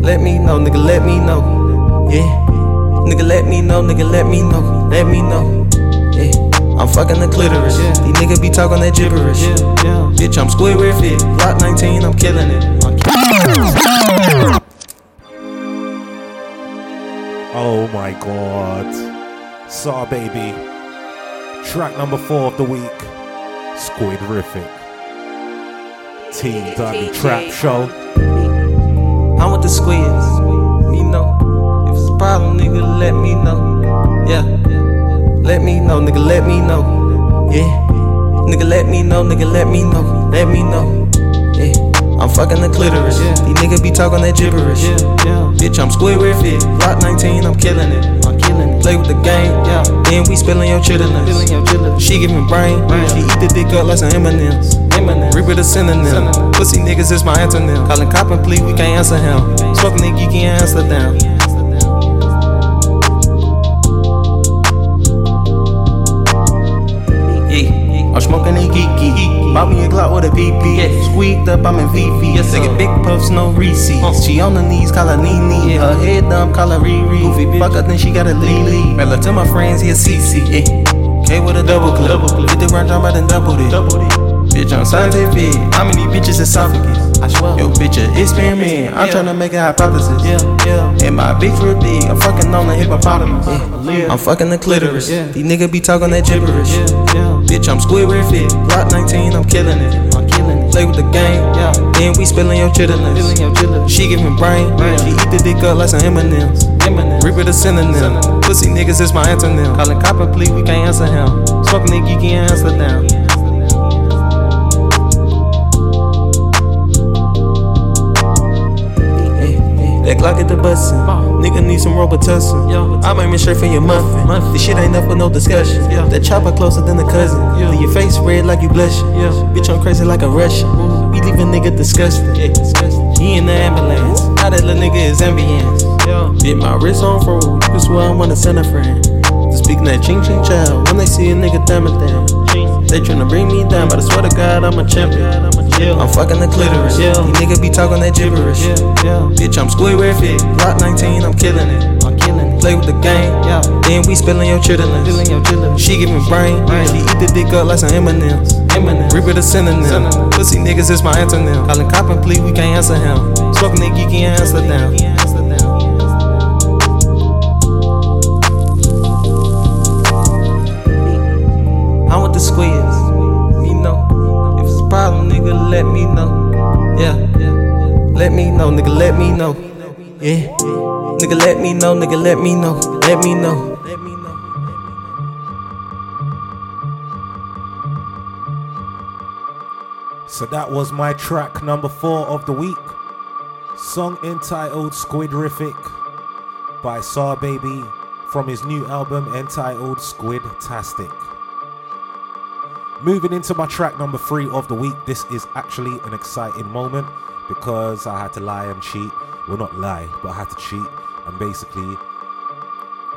Let me know, nigga, let me know. Yeah. Nigga, let me know, nigga, let me know. Let me know. Yeah. I'm fucking the clitoris. These niggas be talking that gibberish. Bitch, I'm squid with it. Lot 19, I'm killing it. I'm killing. Oh my god. SahBabii. Track number four of the week. Squidrific. Team Dudley Trap Show. I'm with the squares. Me know. If it's a problem, nigga, let me know. Yeah. Let me know, nigga, let me know. Yeah. Nigga, let me know, nigga, let me know. Let me know. Yeah. I'm fucking the clitoris. These niggas be talking that gibberish. Bitch, I'm with it. Lot 19, I'm killing it. I'm killing it. Play with the game. Yeah. Then we spilling your chitlins. She giving brain. She eat the dick up like some M&M's. Reap with a synonym. Pussy niggas is my antonym. Calling cop and plea, we can't answer him. Smoke nigga, you can't answer I'm smoking a geeky. Bought me a Glock with a PP. Squeaked up, I'm in VV. Yes, Nigga, big puffs, no receipts. She on the knees, call her Nene. Her head dumb, call her Riri. Goofy Fuck her, then she got a Lily. Fella to my friends, he a CC. Yeah. K with a double clip. Get the run, jump out and doubled it. Bitch, I'm scientific. How many bitches esophagus? I swear. Yo, bitch, a experiment. I'm tryna make a hypothesis. Yeah, yeah. And my big for big. I'm fucking on the hippopotamus. Yeah. I'm fucking the clitoris. Yeah. These niggas be talking that gibberish. Bitch, I'm squid with it. Lot 19, I'm killing it. I'm killing it. Play with the game. Yeah. Then we spilling your chitlins. She giving brain. She eat the dick up like some M&M's. Reap with a synonym. Pussy niggas is my antonym. Calling cop and plea, we can't answer him. Smoke nigga, you can't answer them. That Glock at the bussin'. Nigga need some Robitussin. I might miss straight for your muffin. This shit ain't up for no discussion. That chopper closer than a cousin. Leave your face red like you blushing. Bitch, I'm crazy like a Russian. We leave a nigga disgusting. He in the ambulance. Now that little nigga is ambience. Did my wrist on froze. This why I wanna send a friend. To speaking that ching ching child. When they see a nigga diamond thing. They tryna bring me down, but I swear to God, I'm a champion. I'm fucking the clitoris. These niggas be talking that gibberish. Bitch, I'm squid with it. Lot 19, I'm killing it. I'm killing it. Play with the game. Yeah. Then we spilling your chitlins. She giving brain. She eat the dick up like some M&M's. Reap with a synonym. Pussy niggas is my antonym. Calling cop and plea, we can't answer him. Smoke nigga, you can't answer them. I'm with the squares. Nigga, let me know. Yeah. Let me know, nigga, let me know. Yeah. Nigga, let me know, nigga, let me know. Let me know. So that was my track number four of the week. Song entitled Squidrific by SahBabii from his new album entitled Squid Tastic. Moving into my track number three of the week, this is actually an exciting moment because I had to lie and cheat. Well, not lie, but I had to cheat. And basically,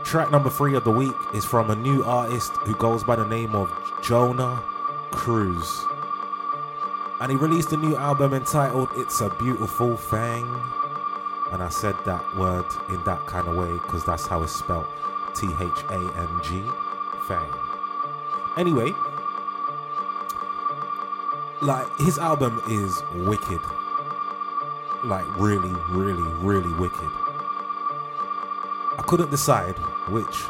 track number three of the week is from a new artist who goes by the name of Jonah Cruz. And he released a new album entitled It's a Beautiful Thing. And I said that word in that kind of way because that's how it's spelled T H A N G. Fang. Anyway, like his album is wicked. Like really, really, really wicked. I couldn't decide which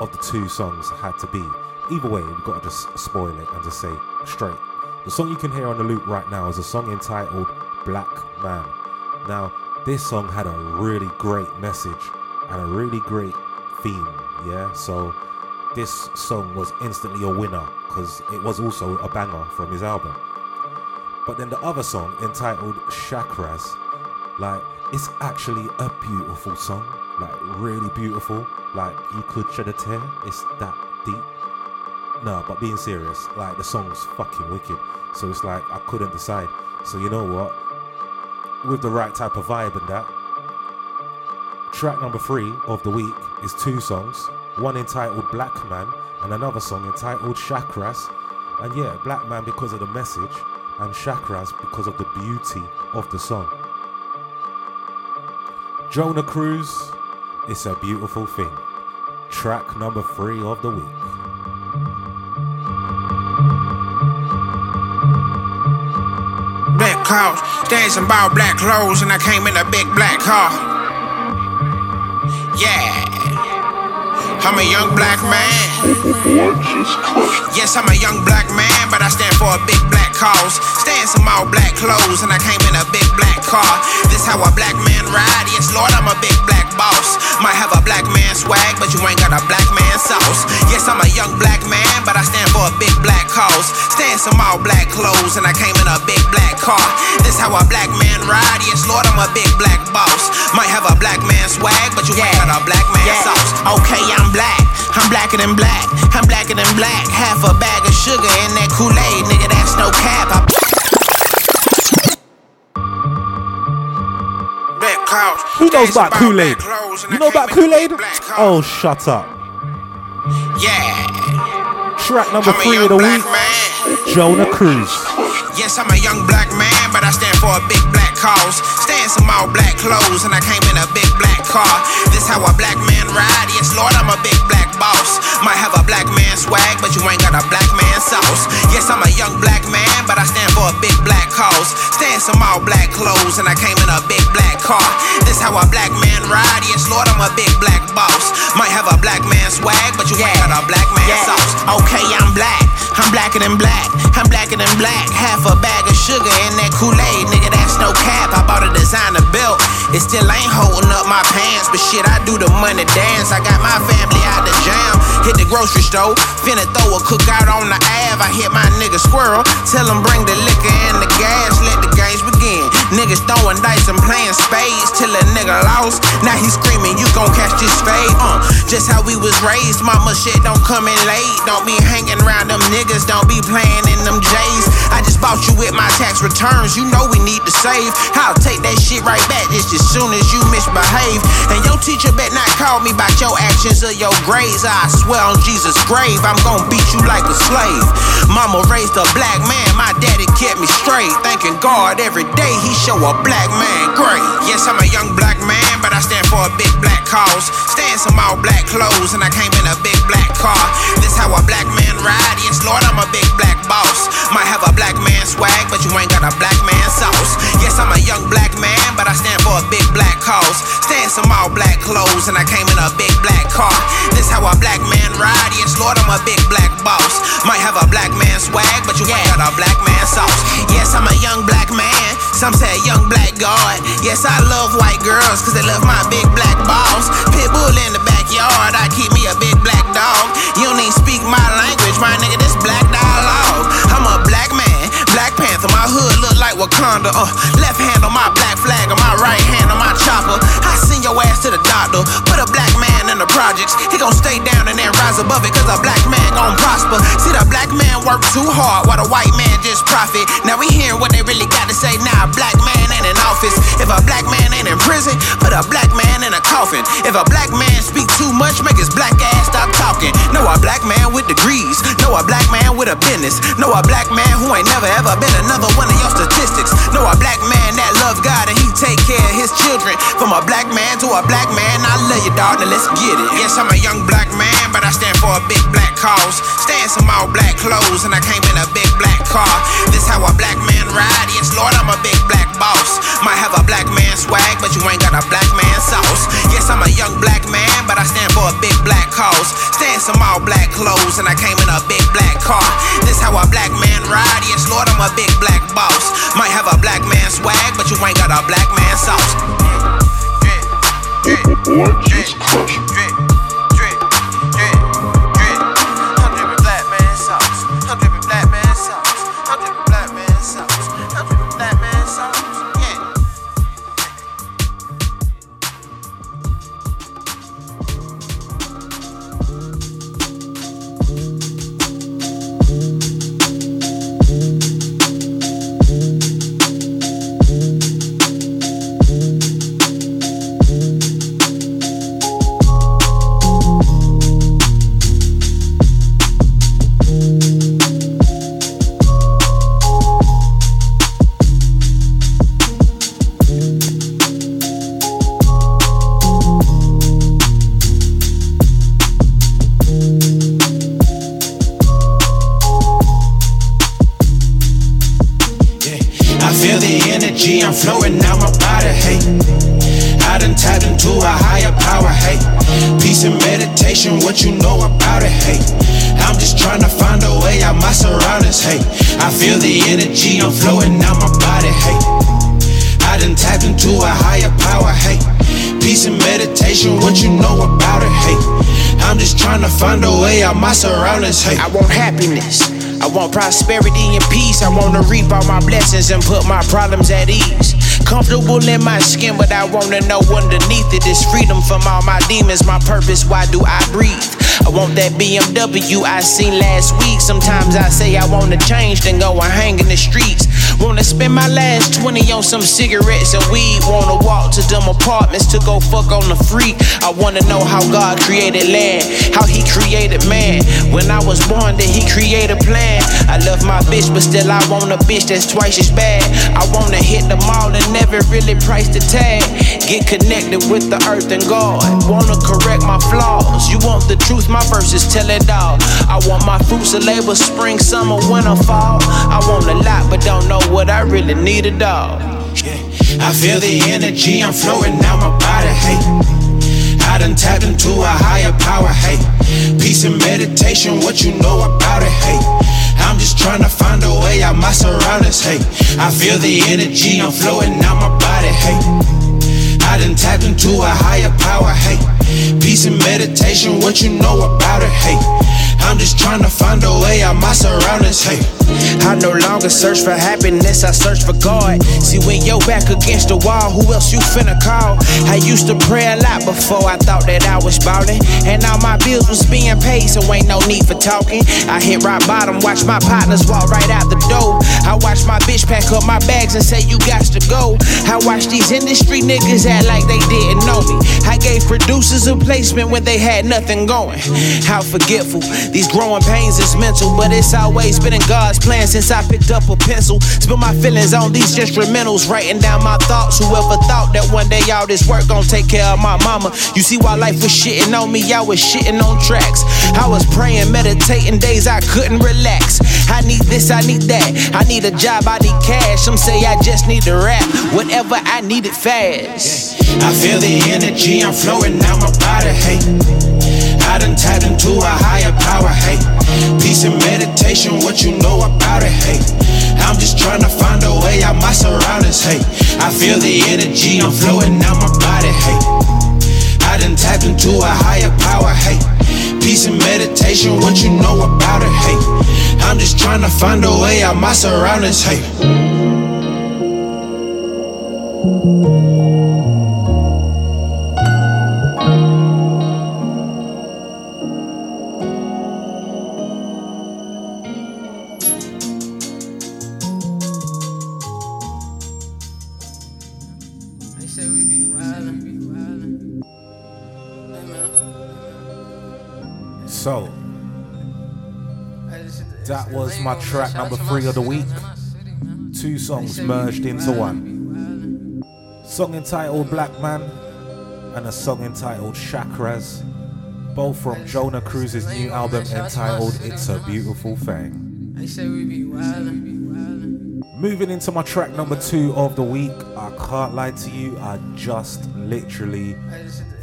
of the two songs had to be. Either way, we've got to just spoil it and just say straight. The song you can hear on the loop right now is a song entitled Black Man. Now, this song had a really great message and a really great theme, yeah? So, this song was instantly a winner because it was also a banger from his album. But then the other song entitled Chakras, like, it's actually a beautiful song, like, really beautiful. Like, you could shed a tear, it's that deep. No, but being serious, like the song's fucking wicked. So it's like I couldn't decide. So you know what? With the right type of vibe and that, track number three of the week is two songs. One entitled Black Man and another song entitled Chakras. And yeah, Black Man because of the message and Chakras because of the beauty of the song. Jonah Cruz, it's a beautiful thing. Track number three of the week. Black cars, dancing about black clothes, and I came in a big black car. Yeah. I'm a young black man. Yes, I'm a young black man, but I stand for a big black cause. Stay in some all black clothes, and I came in a big black car. This how a black man ride. Yes, Lord, I'm a big black boss. Might have a black man swag, but you ain't got a black man sauce. Yes, I'm a young black man, but I stand for a big black cause. Stay in some all black clothes, and I came in a big black car. This how a black man ride. Yes, Lord, I'm a big black boss. Might have a black man swag, but you ain't got a black man sauce. Okay, I'm black. I'm blacker than black. I'm blacker than black. Half a bag of sugar in that Kool-Aid, nigga. That's no cap. I Black cars, Who knows about Kool Aid? black clothes, and You know about Kool Aid? big black car. Oh, shut up. Yeah. Track number I'm three of the black week man. Jonah Cruz. Yes, I'm a young black man, but I stand for a big black cause. Stay in some all black clothes, and I came in a big black car. This how a black man ride. Yes, Lord, I'm a big black boss. Might have a black man swag, but you ain't got a black man sauce. Yes, I'm a young black man, but I stand for a big black cause. Stay in some all black clothes, and I came in a big black car. This how a black man ride. Yes, Lord, I'm a big black boss. Might have a black man swag, but you ain't got a black man sauce. Okay, I'm black. I'm blacker than black. I'm blacker than black. Half a bag of sugar in that Kool-Aid, nigga. That's no cap. I bought a designer belt. It still ain't holding up my pants, but shit, I do the money dance. I got my family out the jam. Hit the grocery store, finna throw a cookout on the Ave. I hit my nigga squirrel. Tell him bring the liquor and the gas. Let the games begin. Niggas throwing dice and playing spades till a nigga lost. Now he screaming, you gon' catch this fade. Uh, just how we was raised. Mama shit don't come in late. Don't be hanging around them niggas. Don't be playing in them J's. I just bought you with my tax returns. You know we need to save. I'll take that shit right back just as soon as you misbehave. And your teacher bet not call me about your actions or your grades. I swear on Jesus' grave, I'm gonna beat you like a slave. Mama raised a black man, my daddy kept me straight. Thanking God every day he show a black man great. Yes, I'm a young black man, for a big black cause. Stay in some all black clothes, and I came in a big black car. This how a black man ride. Yes, Lord, I'm a big black boss. Might have a black man swag, but you ain't got a black man sauce. Yes, I'm a young black man, but I stand for a big black cause. Stay in some all black clothes, and I came in a big black car. This how a black man ride. Yes, Lord, I'm a big black boss. Might have a black man swag, but you ain't got a black man sauce. Yes, I'm a young black man. Some say young black god. Yes, I love white girls, cause they love my big black balls. Pitbull in the backyard, I keep me a big black dog. You don't even speak my language, my nigga, this black dialogue. I'm a black man, Black Panther, my hood look like Wakanda. Uh, left hand on my black flag, on my right hand on my chopper. I send your ass to the doctor. Put a black man in the projects. He gon' stay down and then rise above it, cause a black man gon' prosper. See the black man work too hard while the white man just profit. Now we hearing what they really got to say. Now nah, black man ain't in office. If a black man ain't in prison, put a black man in a coffin. If a black man speak too much, make his black ass stop talking. Know a black man with degrees. Know a black man with a business. Know a black man who ain't never ever been another one of statistics. Know a black man that love God and he take care of his children. From a black man to a black man, I love you, dog. Now let's get it. Yes, I'm a young black man, but I stand for a big black cause. Stay in some all black clothes and I came in a big black car. This how a black man ride. Yes, Lord, I'm a big black boss. Might have a black man swag, but you ain't got a black man sauce. Yes, I'm a young black man, but I stand for a big black cause. Stay in some all black clothes and I came in a big black car. This how a black man ride. Yes, Lord, I'm a big black boss. Might have a black man swag, but you ain't got a black man sauce. Just? Prosperity and peace. I want to reap all my blessings and put my problems at ease. Comfortable in my skin, but I wanna know underneath it is freedom from all my demons. My purpose, why do I breathe? I want that BMW I seen last week. Sometimes I say I wanna change, then go and hang in the streets. Wanna spend my last 20 on some cigarettes and weed. Wanna walk to them apartments to go fuck on the free. I wanna know how God created land, how He created man. When I was born, did He create a plan? I love my bitch, but still I want a bitch that's twice as bad. I wanna hit the mall and never really price the tag. Get connected with the earth and God. Wanna correct my flaws. You want the truth, my verses tell it all. I want my fruits of labor, spring, summer, winter, fall. I want a lot, but don't know what I really need a dog. I feel the energy, I'm flowing out my body, hey. I done tapped into a higher power, hey. Peace and meditation, what you know about it, hey. I'm just trying to find a way out my surroundings, hey. I feel the energy, I'm flowing out my body, hey. I done tapped into a higher power, hey. Peace and meditation, what you know about it, hey. I'm just trying to find a way out my surroundings, hey. I no longer search for happiness, I search for God. See, when you're back against the wall, who else you finna call? I used to pray a lot before I thought that I was ballin'. And all my bills was being paid, so ain't no need for talking. I hit rock bottom, watch my partners walk right out the door. I watch my bitch pack up my bags and say, You got to go. I watch these industry niggas act like they didn't know me. I gave producers a placement when they had nothing going. How forgetful. These growing pains is mental, but it's always been in God's God's plan since I picked up a pencil. Spill my feelings on these instrumentals, writing down my thoughts. Whoever thought that one day all this work gon' take care of my mama? You see why life was shitting on me, I was shitting on tracks. I was praying, meditating days I couldn't relax. I need this, I need that. I need a job, I need cash. Some say I just need to rap. Whatever I need it fast. I feel the energy, I'm flowing out my body, hey. I done tapped into a higher power, hey. Peace and meditation, what you know about it, hey. I'm just trying to find a way out my surroundings, hey. I feel the energy, I'm flowing out my body, hey. I done tapped into a higher power, hey. Peace and meditation, what you know about it, hey. I'm just trying to find a way out my surroundings, hey. So, that was my track number three of the week. Two songs merged into one. Song entitled Black Man and a song entitled Chakras, both from Jonah Cruz's new album entitled It's a Beautiful Thing. Moving into my track number two of the week, I can't lie to you, I just literally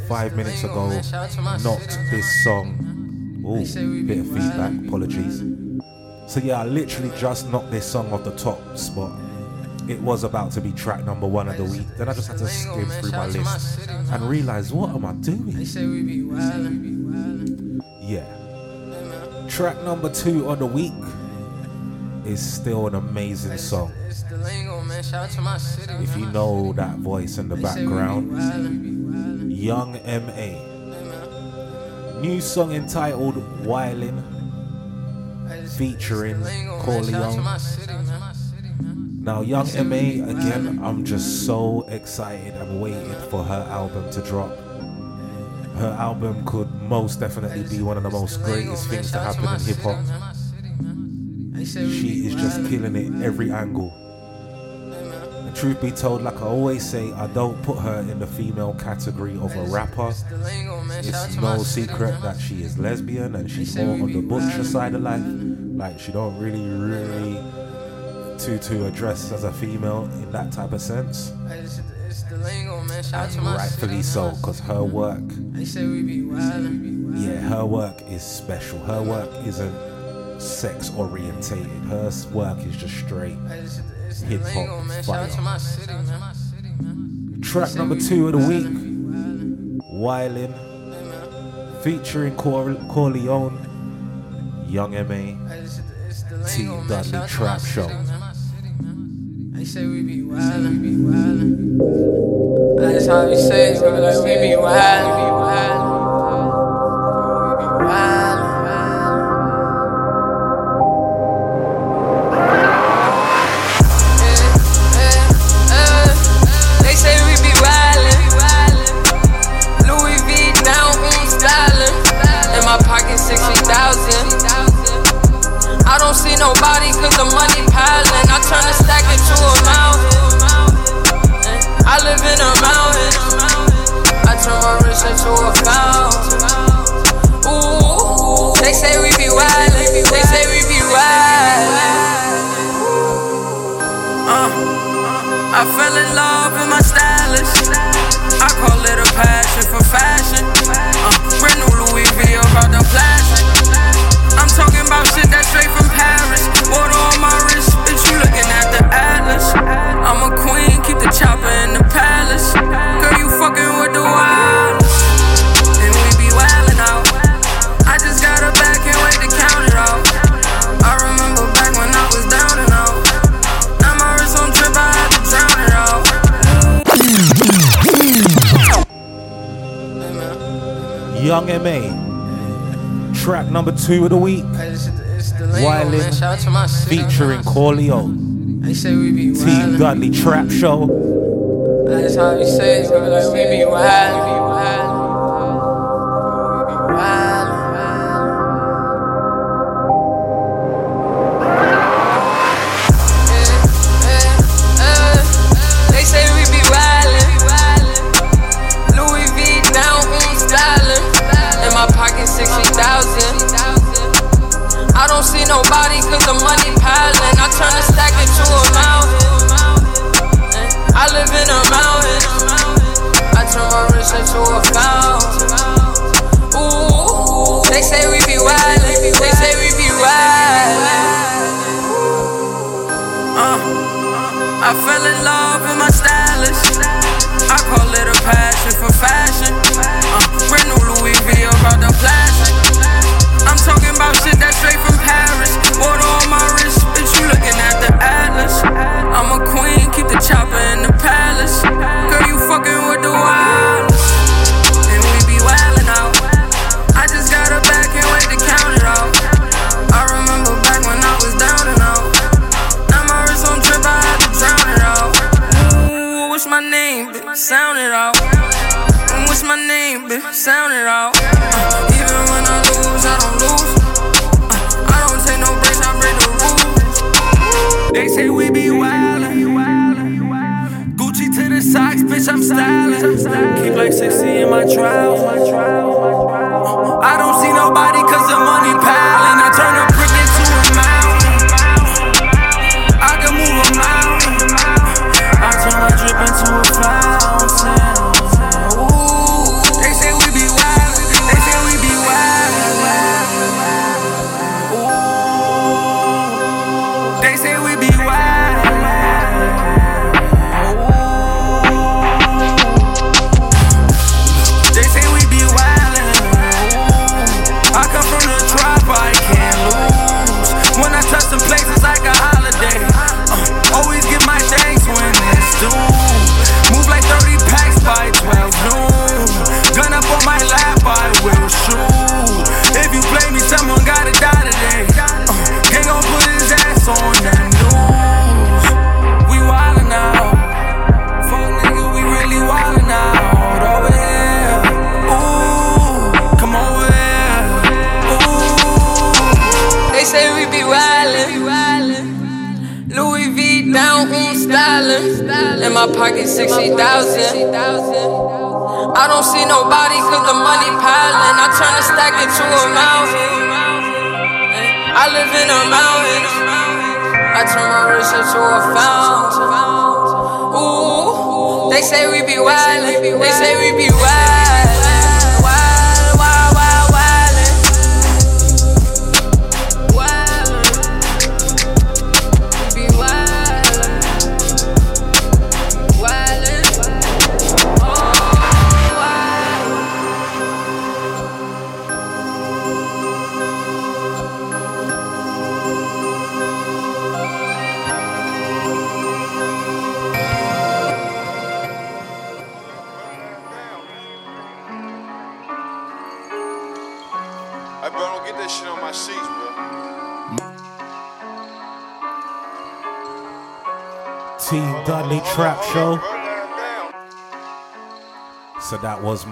five minutes ago knocked this song. Ooh, bit of feedback, apologies. So yeah, I literally just knocked this song off the top spot. It was about to be track number one of the week. Then I just had to skim through my list and realize what am I doing? They say we be wildin'. Yeah. Track number two of the week is still an amazing song. It's the lingo, man. Shout out to my city. If you know that voice in the They say we be background. Young MA. New song entitled Wildin', featuring Corleone. Now, Young MA, again, I'm just so excited. I'm waiting for her album to drop. Her album could most definitely be one of the most greatest things to happen in hip hop. She is just killing it every angle. Truth be told, like I always say, I don't put her in the female category of a rapper. It's no secret that she is lesbian and she's more on the butcher side of life. Like she don't really, really to to address as a female in that type of sense. And rightfully so, because her work, yeah, her work is special. Her work isn't sex orientated. Her work is just straight It's, it's the hip hop man. Shout out to fire. my city, man. Track number two of the week, Wildin', featuring Cor- Corleone, Young MA, It's, it's T. Oh, Dudley Shout out to Trap Show. They say we be wildin', we be wildin'. That's how we say it, bro. Like we be wildin', we be wildin'. In love Young MA. Track number two of the week, Wildin', Shout out to my city, featuring Corleone, They say we be T wildin'. Dudley Trap Show. That's how we say it, bro. Like we be wildin', we be wildin'. Don't nobody cause the money piling. I turn a stack into a mountain. I live in a mountain. I turn my wrist into a fountain. Ooh, they say we be wildin'. They say we be wildin'. Uh, I fell in love with my stylist. I call it a passion for fashion. Uh, brand new Louis V about the plastic. I'm talking about shit that's straight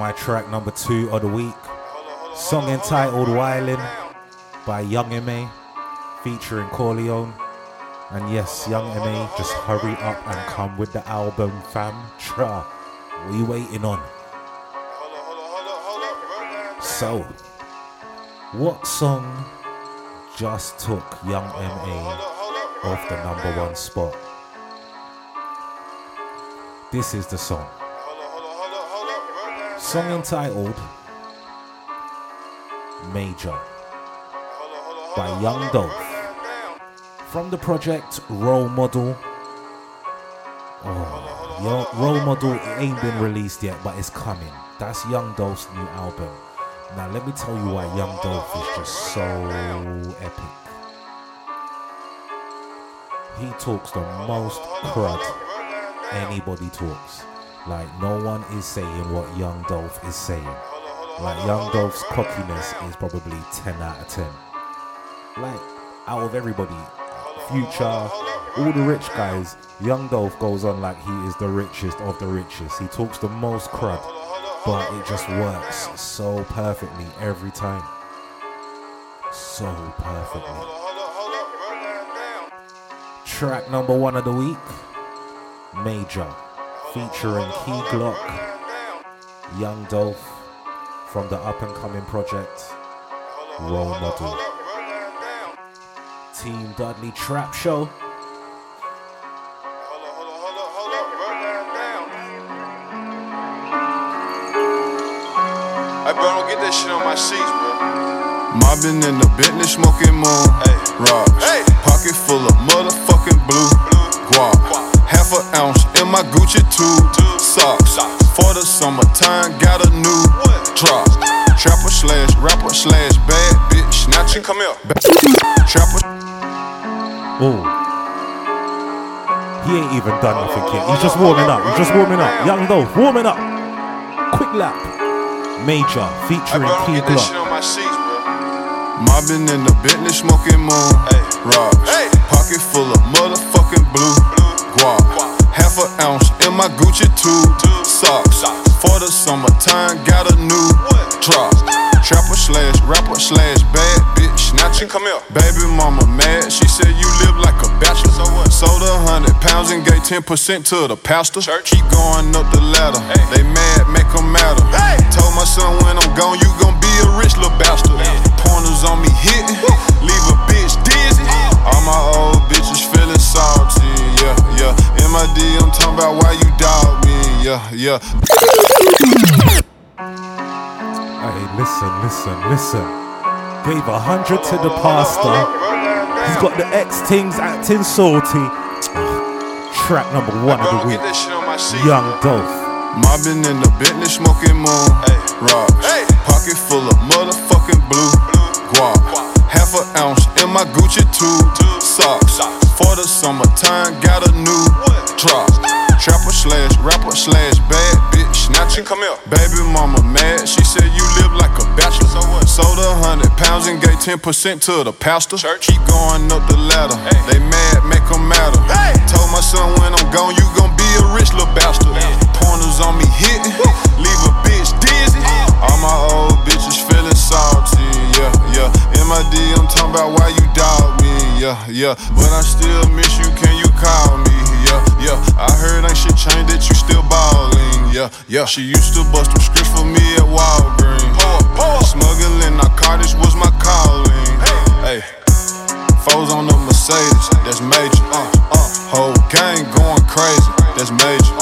my track number two of the week. Song entitled Wildin' by Young M.A. featuring Corleone. And yes, Young M.A., just hurry up and come with the album, fam. Tra. What you waiting on? So, what song just took Young M.A. off the number one spot? This is the song. Song entitled Major by Young Dolph. From the project Role Model. Oh, Yo- Role Model ain't been released yet, but it's coming. That's Young Dolph's new album. Now, let me tell you why Young Dolph is just so epic. He talks the most crud anybody talks. Like, no one is saying what Young Dolph is saying. Like, Young Dolph's cockiness is probably 10 out of 10. Like, out of everybody, Future, all the rich guys, Young Dolph goes on like he is the richest of the richest. He talks the most crud, but it just works so perfectly every time. So perfectly. Track number one of the week Major, featuring Key Glock, Young Dolph from the up and coming project Role Model. Team Dudley Trap Show. Hey, bro, don't get that shit on my sheets, bro. Mobbing in the Bentley, smoking moon. Hey, rocks. Hey. Pocket full of motherfucking blue. Guap. Half an ounce in my Gucci tube. Socks. For the summertime, got a new drop. Trapper slash rapper slash bad bitch. Now Snatcher. Come here. Trapper. Oh. He ain't even done nothing yet. He's just warming up. He's just warming up. Young Dolph, warming up. Quick lap. Major, featuring Key Glock. Mobbing in the Bentley, smoking moon. Rocks. Pocket full of motherfucking blue. Guap. Half an ounce in my Gucci tube. Socks. For the summertime, got a new drop. Trapper slash rapper slash bad bitch. Snatcher. Come here. Baby mama mad. She said you live like a bachelor. So what? Sold a hundred pounds and gave 10% to the pastor. Church. Keep going up the ladder. Hey. They mad, make make 'em matter. Told my son when I'm gone, you gon' be a rich little bastard. Pointers on me hitting, leave a bitch dizzy. Oh. All my old bitches feeling salty, yeah, yeah. MID, I'm talking about why you dog me, yeah, yeah. Hey, listen, listen, listen. Gave a hundred to the pastor. He's got the X things acting salty. Track number one of the week. Young Dolph. Mobbing in the Bentley, smoking moon. Hey. Rocks. Pocket full of motherfucking blue. Guap. Half an ounce in my Gucci tube. Socks. For the summertime, got a new drop. Trapper slash rapper slash bad bitch. Snatcher. Come here. Baby mama mad. She said you live like a bachelor. So what? Sold a hundred pounds and gave 10% to the pastor. Keep going up the ladder. They mad, make 'em matter. Told my son when I'm gone, you gon' be a rich little bastard. Pointers on me hitting, leave a bitch dizzy. Uh. All my old bitches feeling salty, yeah. MID, I'm talking about why you dog me, yeah, yeah. But I still miss you, can you call me, yeah, yeah, yeah. I heard ain't shit changed that you still ballin', yeah, yeah. She used to bust them scripts for me at Walgreens. Smuggling narcotics was my calling. Hey, foes on the Mercedes, that's major. Uh, uh. Whole gang going crazy, that's major.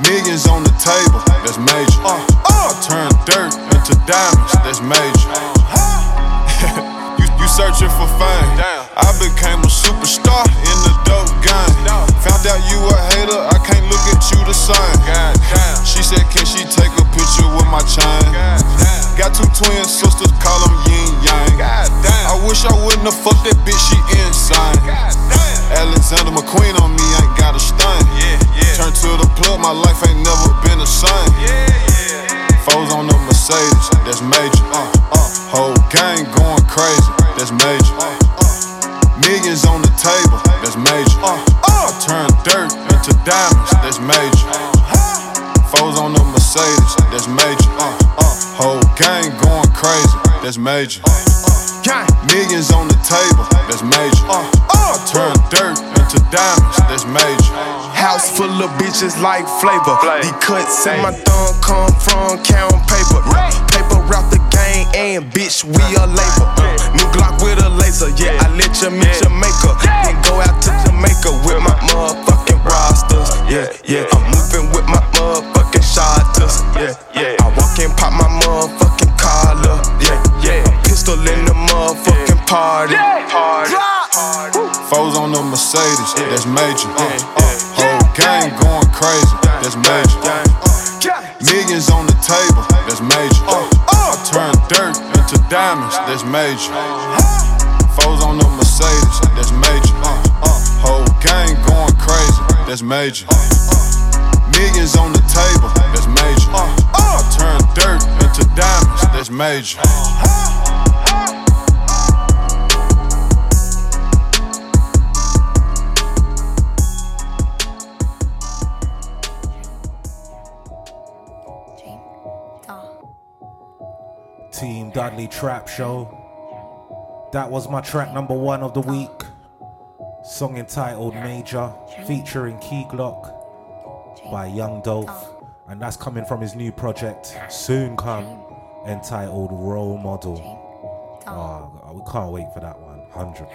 Millions on the table, that's major. Uh, uh. I turn dirt into diamonds, that's major. Searching for fame. I became a superstar in the dope game. Found out you a hater, I can't look at you the same. She said, bitches like flavor. The cuts in my thumb come from Dudley Trap Show. That was my track number one of the week. Song entitled Major, featuring Key Glock by Young Dolph. And that's coming from his new project, Soon Come, entitled Role Model. Oh, we can't wait for that one, 100%.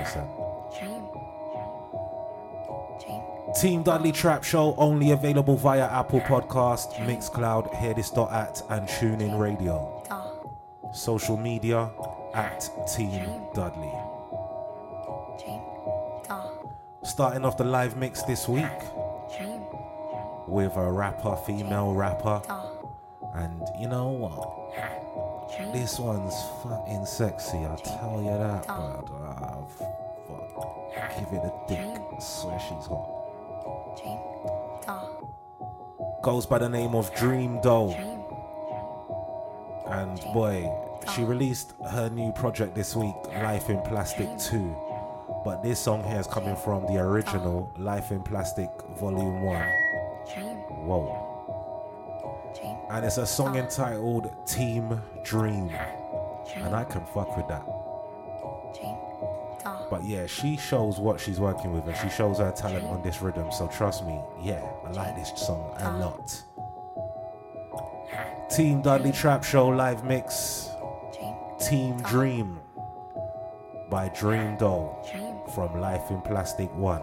Team Dudley Trap Show only available via Apple Podcast, Mixcloud, Hearthis.at, and TuneIn Radio. Social media at Team Dudley. Starting off the live mix this week with a rapper, female rapper. And you know what? This one's fucking sexy, I'll tell you that, but uh, fuck. Give it a dick. I swear she's hot. Goes by the name of DreamDoll. And boy, she released her new project this week, Life in Plastic 2. But this song here is coming from the original Life in Plastic Volume 1. Whoa. And it's a song entitled Team Dream. And I can fuck with that. But yeah, she shows what she's working with and she shows her talent on this rhythm. So trust me, yeah, I like this song a lot. Team Dudley Trap Show live mix. Team Dream by DreamDoll from Life in Plastic 1.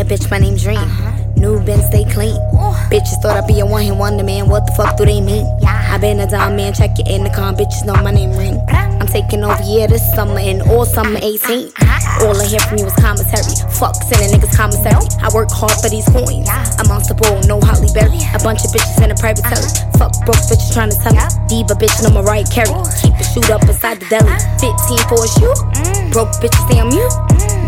Yeah, bitch, my name Dream. New Ben, stay clean. Bitches thought I'd be a one hit wonder man. What the fuck do they mean? I been a dime man, check it in the car. Bitches know my name ring. I'm taking over, yeah, this summer and all summer 18. All I hear from you is commentary. Fuck sending niggas commissary. I work hard for these coins. A monster ball, no Halle Berry. A bunch of bitches in a private telly. Fuck broke bitches trying to tell me. Diva bitch, no Mariah Carey. Keep the shoot up inside the deli. 15 for a shoe. Broke bitches stay on mute.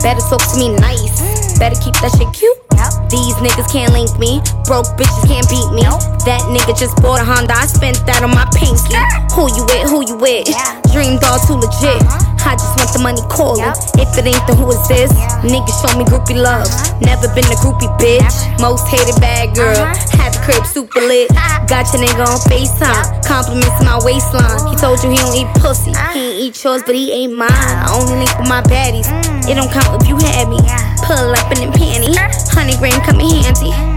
Better talk to me nice. Better keep that shit cute. These niggas can't link me. Broke bitches can't beat me. That nigga just bought a Honda. I spent that on my pinky. Who you with? Who you with? Dream doll too legit. Uh-huh. I just want the money calling. If it ain't, the who is this? Niggas show me groupie love. Uh-huh. Never been a groupie bitch. Most hated bad girl. Uh-huh. Had the crib super lit. Got your nigga on FaceTime. Compliments to my waistline. He told you he don't eat pussy. He ain't eat yours, but he ain't mine. I only link with my baddies. Mm. It don't count if you had me. Pull up in them panties. Honey grain come in handy.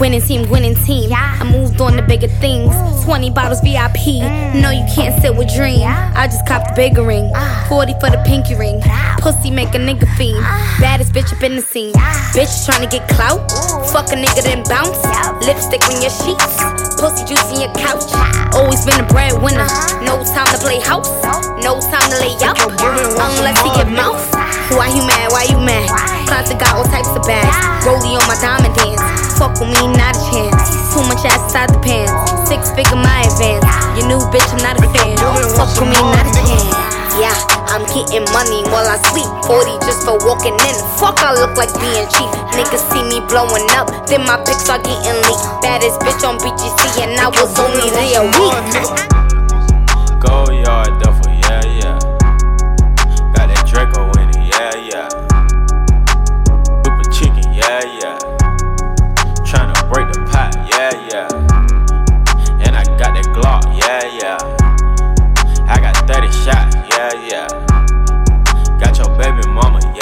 Winning team, winning team. I moved on to bigger things. 20 bottles VIP. No, you can't sit with Dream. I just copped the bigger ring. 40 for the pinky ring. Pussy make a nigga fiend. Baddest bitch up in the scene. Bitch trying to get clout. Fuck a nigga then bounce. Lipstick on your sheets. Pussy juice in your couch. Always been a breadwinner. No time to play house. No time to lay up. Unless he get mouth. Why you mad? Why you mad? Closet got all types of bags. Rollie on my diamond dance. Fuck with me, not a chance. Too much ass inside the pants. Six figure my advance. Your new bitch, I'm not a fan. Fuck with me, not a chance. Yeah, I'm getting money while I sleep. 40 just for walking in. Fuck, I look like being cheap. Niggas see me blowing up, then my pics are getting leaked. Baddest bitch on BGC, and I was only there a week. Go yard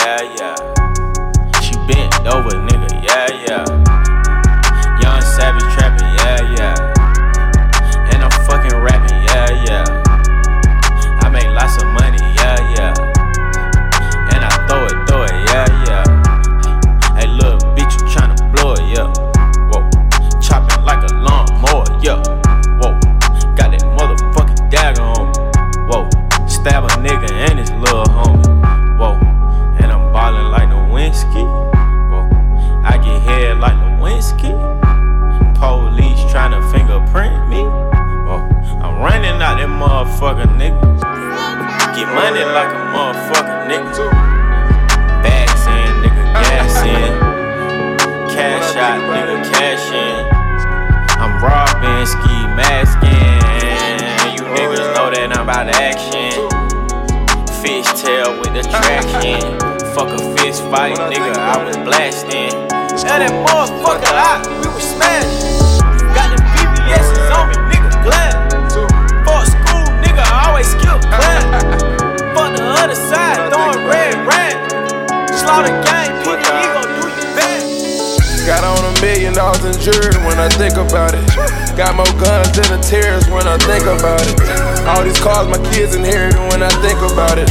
yeah, yeah. She bent over, motherfucker nigga. Bags in, nigga, gas in. Cash out, nigga, cash in. I'm robbing, ski masking. You oh, niggas know that I'm about action. Fish tail with the traction. Fuck a fist fight, nigga, I was blasting. Now that motherfucker out, we was smashing. The other side, throwing red rag. Slaughter gang, PDE gon' do you bad. Got on a million dollars in jewelry when I think about it. Got more guns than the tears when I think about it. All these cars my kids inherited when I think about it.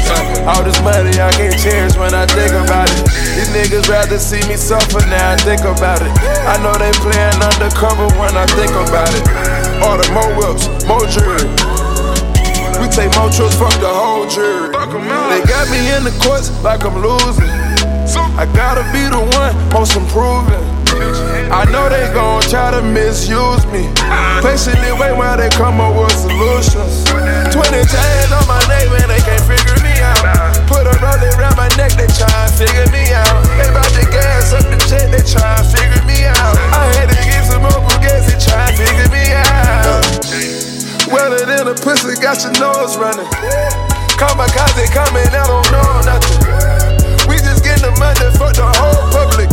All this money I can't cherish when I think about it. These niggas rather see me suffer now I think about it. I know they playing undercover when I think about it. Order more whips, more jewelry. Take more trips, fuck the whole jury. They got me in the courts like I'm losing. I gotta be the one most improving. I know they gon' try to misuse me. Patiently wait while they come up with solutions. 20 chains on my name and they can't figure me out. Put a rollie around my neck, they try and figure me out. They bout to gas up the jet, they try and figure me out. I had to give some more gas, they try and figure me out. Wetter than a pussy, got your nose running. Kamikaze coming, I don't know nothing. We just getting the money for the whole public.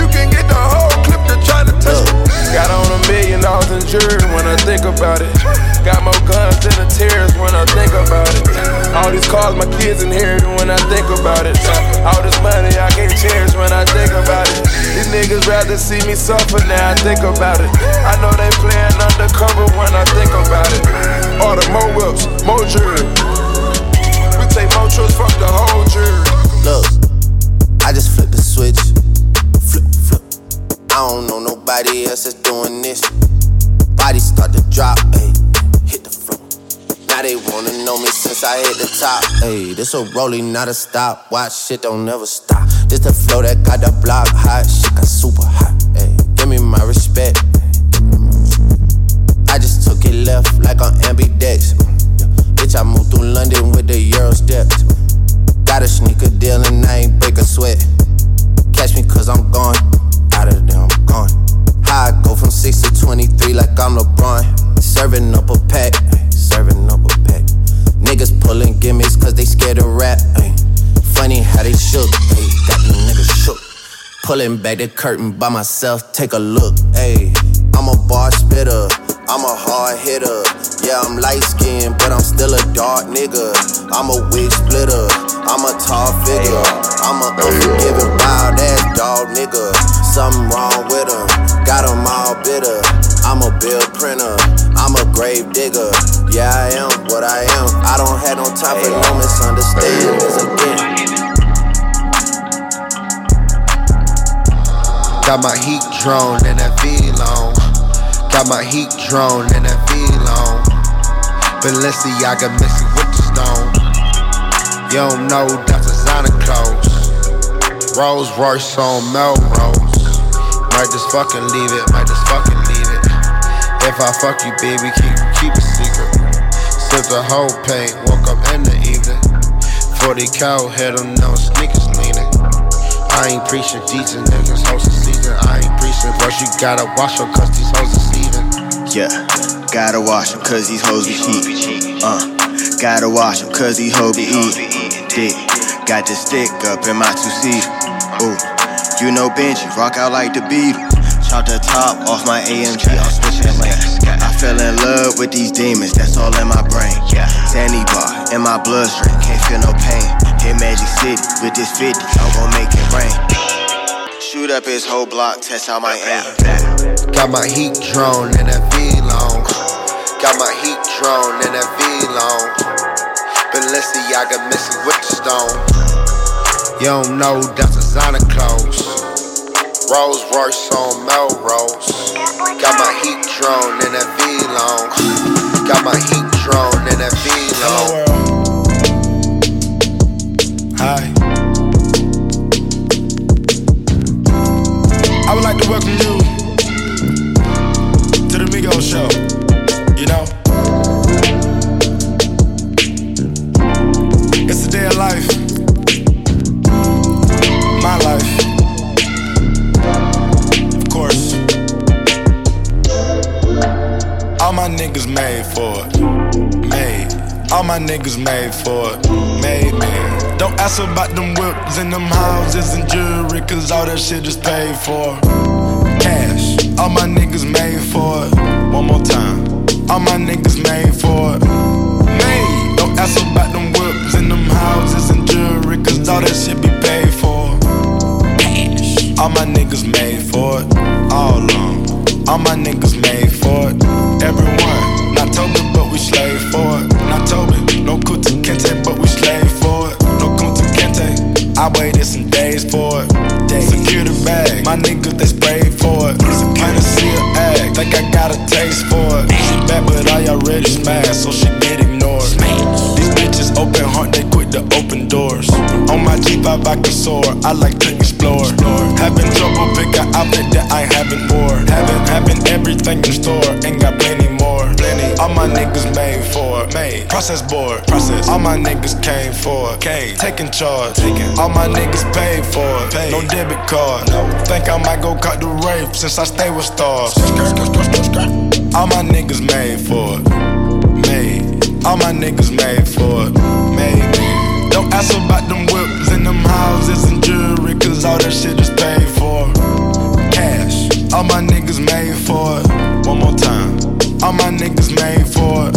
You can get the whole to try to touch it. Got on a million dollars in jewelry when I think about it. Got more guns than the tears when I think about it. All these cars my kids inherited when I think about it. All this money I can't cherish when I think about it. These niggas rather see me suffer now I think about it. I know they playing undercover when I think about it. Order more whips, more jewelry. We take more trips, fuck the whole jury. Look, I just flipped the switch. I don't know nobody else that's doing this. Body start to drop, ayy. Hit the floor. Now they wanna know me since I hit the top. Ayy, this a rolling, not a stop. Watch shit don't never stop. This the flow that got the block hot. Shit got super hot. Ayy, give me my respect. I just took it left like on ambidex. Bitch, I moved through London with the Euro steps. Got a sneaker deal and I ain't break a sweat. Catch me cause I'm gone out of them, gone. How I go from 6 to 23 like I'm LeBron. Serving up a pack, serving up a pack. Niggas pulling gimmicks cause they scared of rap. Ay. Funny how they shook, ay. got them niggas shook. Pulling back the curtain by myself, take a look. Ay. I'm a bar spitter, I'm a hard hitter. Yeah, I'm light skinned, but I'm still a dark nigga. I'm a wig splitter, I'm a tall figure. I'm a unforgiving, wild ass dog nigga. Something wrong with him. Got him all bitter. I'm a bill printer. I'm a grave digger. Yeah, I am what I am. I don't have no time for no misunderstandings again. Got my heat drone and that Vlone. Got my heat drone and that Vlone. Balenciaga mixing with the stone. You don't know that's a designer clothes. Rolls Royce on Melrose. Might just fucking leave it, might just fucking leave it. If I fuck you, baby, keep keep it secret. Sip the whole paint, woke up in the evening. 40 cow, head on no sneakers leaning. I ain't preaching decent niggas, hoes are season. I ain't preaching, but you gotta wash your cause these hoes are. Yeah, gotta wash 'em cause these hoes be heat. Uh, gotta wash cause these hoes be eating dick. Got the stick up in my two seat. Ooh, you know Benji, rock out like the Beatles. Chop the top off my AMG, I'm switching lanes. I fell in love with these demons, that's all in my brain. Sandy bar in my bloodstream, can't feel no pain. Hit Magic City with this 50, I'm gon' make it rain. Shoot up his whole block, test out my aim. Got my heat drone and that Vlone. Got my heat drone and that Vlone. Balenciaga mixing with the stone. You don't know that's a designer clothes. Rolls Royce on Melrose. Got my heat drone in that Vlone. Got my heat drone in that Vlone. Hi. I would like to welcome you to the Migos show. Made for it, made. All my niggas made for it, made man. Don't ask about them whips and them houses and jewelry, cause all that shit is paid for. Cash, all my niggas made for it. One more time, all my niggas made for it. Made, don't ask about them whips and them houses and jewelry, cause all that shit be paid for. Cash, all my niggas made for it. All 'em. all my niggas made for it. Everyone, slave for it. Not Toby, no Kunta Kinte, but we slave for it. No Kunta Kinte, I waited some days for it. Days. Secure the bag, my niggas they sprayed for it. It's a Kinda see her act, think I got a taste for it. She bad, but I already smashed, so she get ignored. These bitches open heart, they quit the open doors. On my G5 I can soar, I like to explore. Having trouble pick an outfit that I haven't wore. Having having everything in store, ain't got plenty more. Plenty. All my niggas made for it, made. Process board, process. All my niggas came for it, came. Taking charge, taking. All my niggas paid for it, paid. No debit card. No. Think I might go cut the rape since I stay with stars. All my niggas made for it, made. All my niggas made for it, made. Don't ask about them whips and them houses and jewelry, cause all that shit is paid for. Cash, all my niggas made for it. One more time, all my niggas made for it.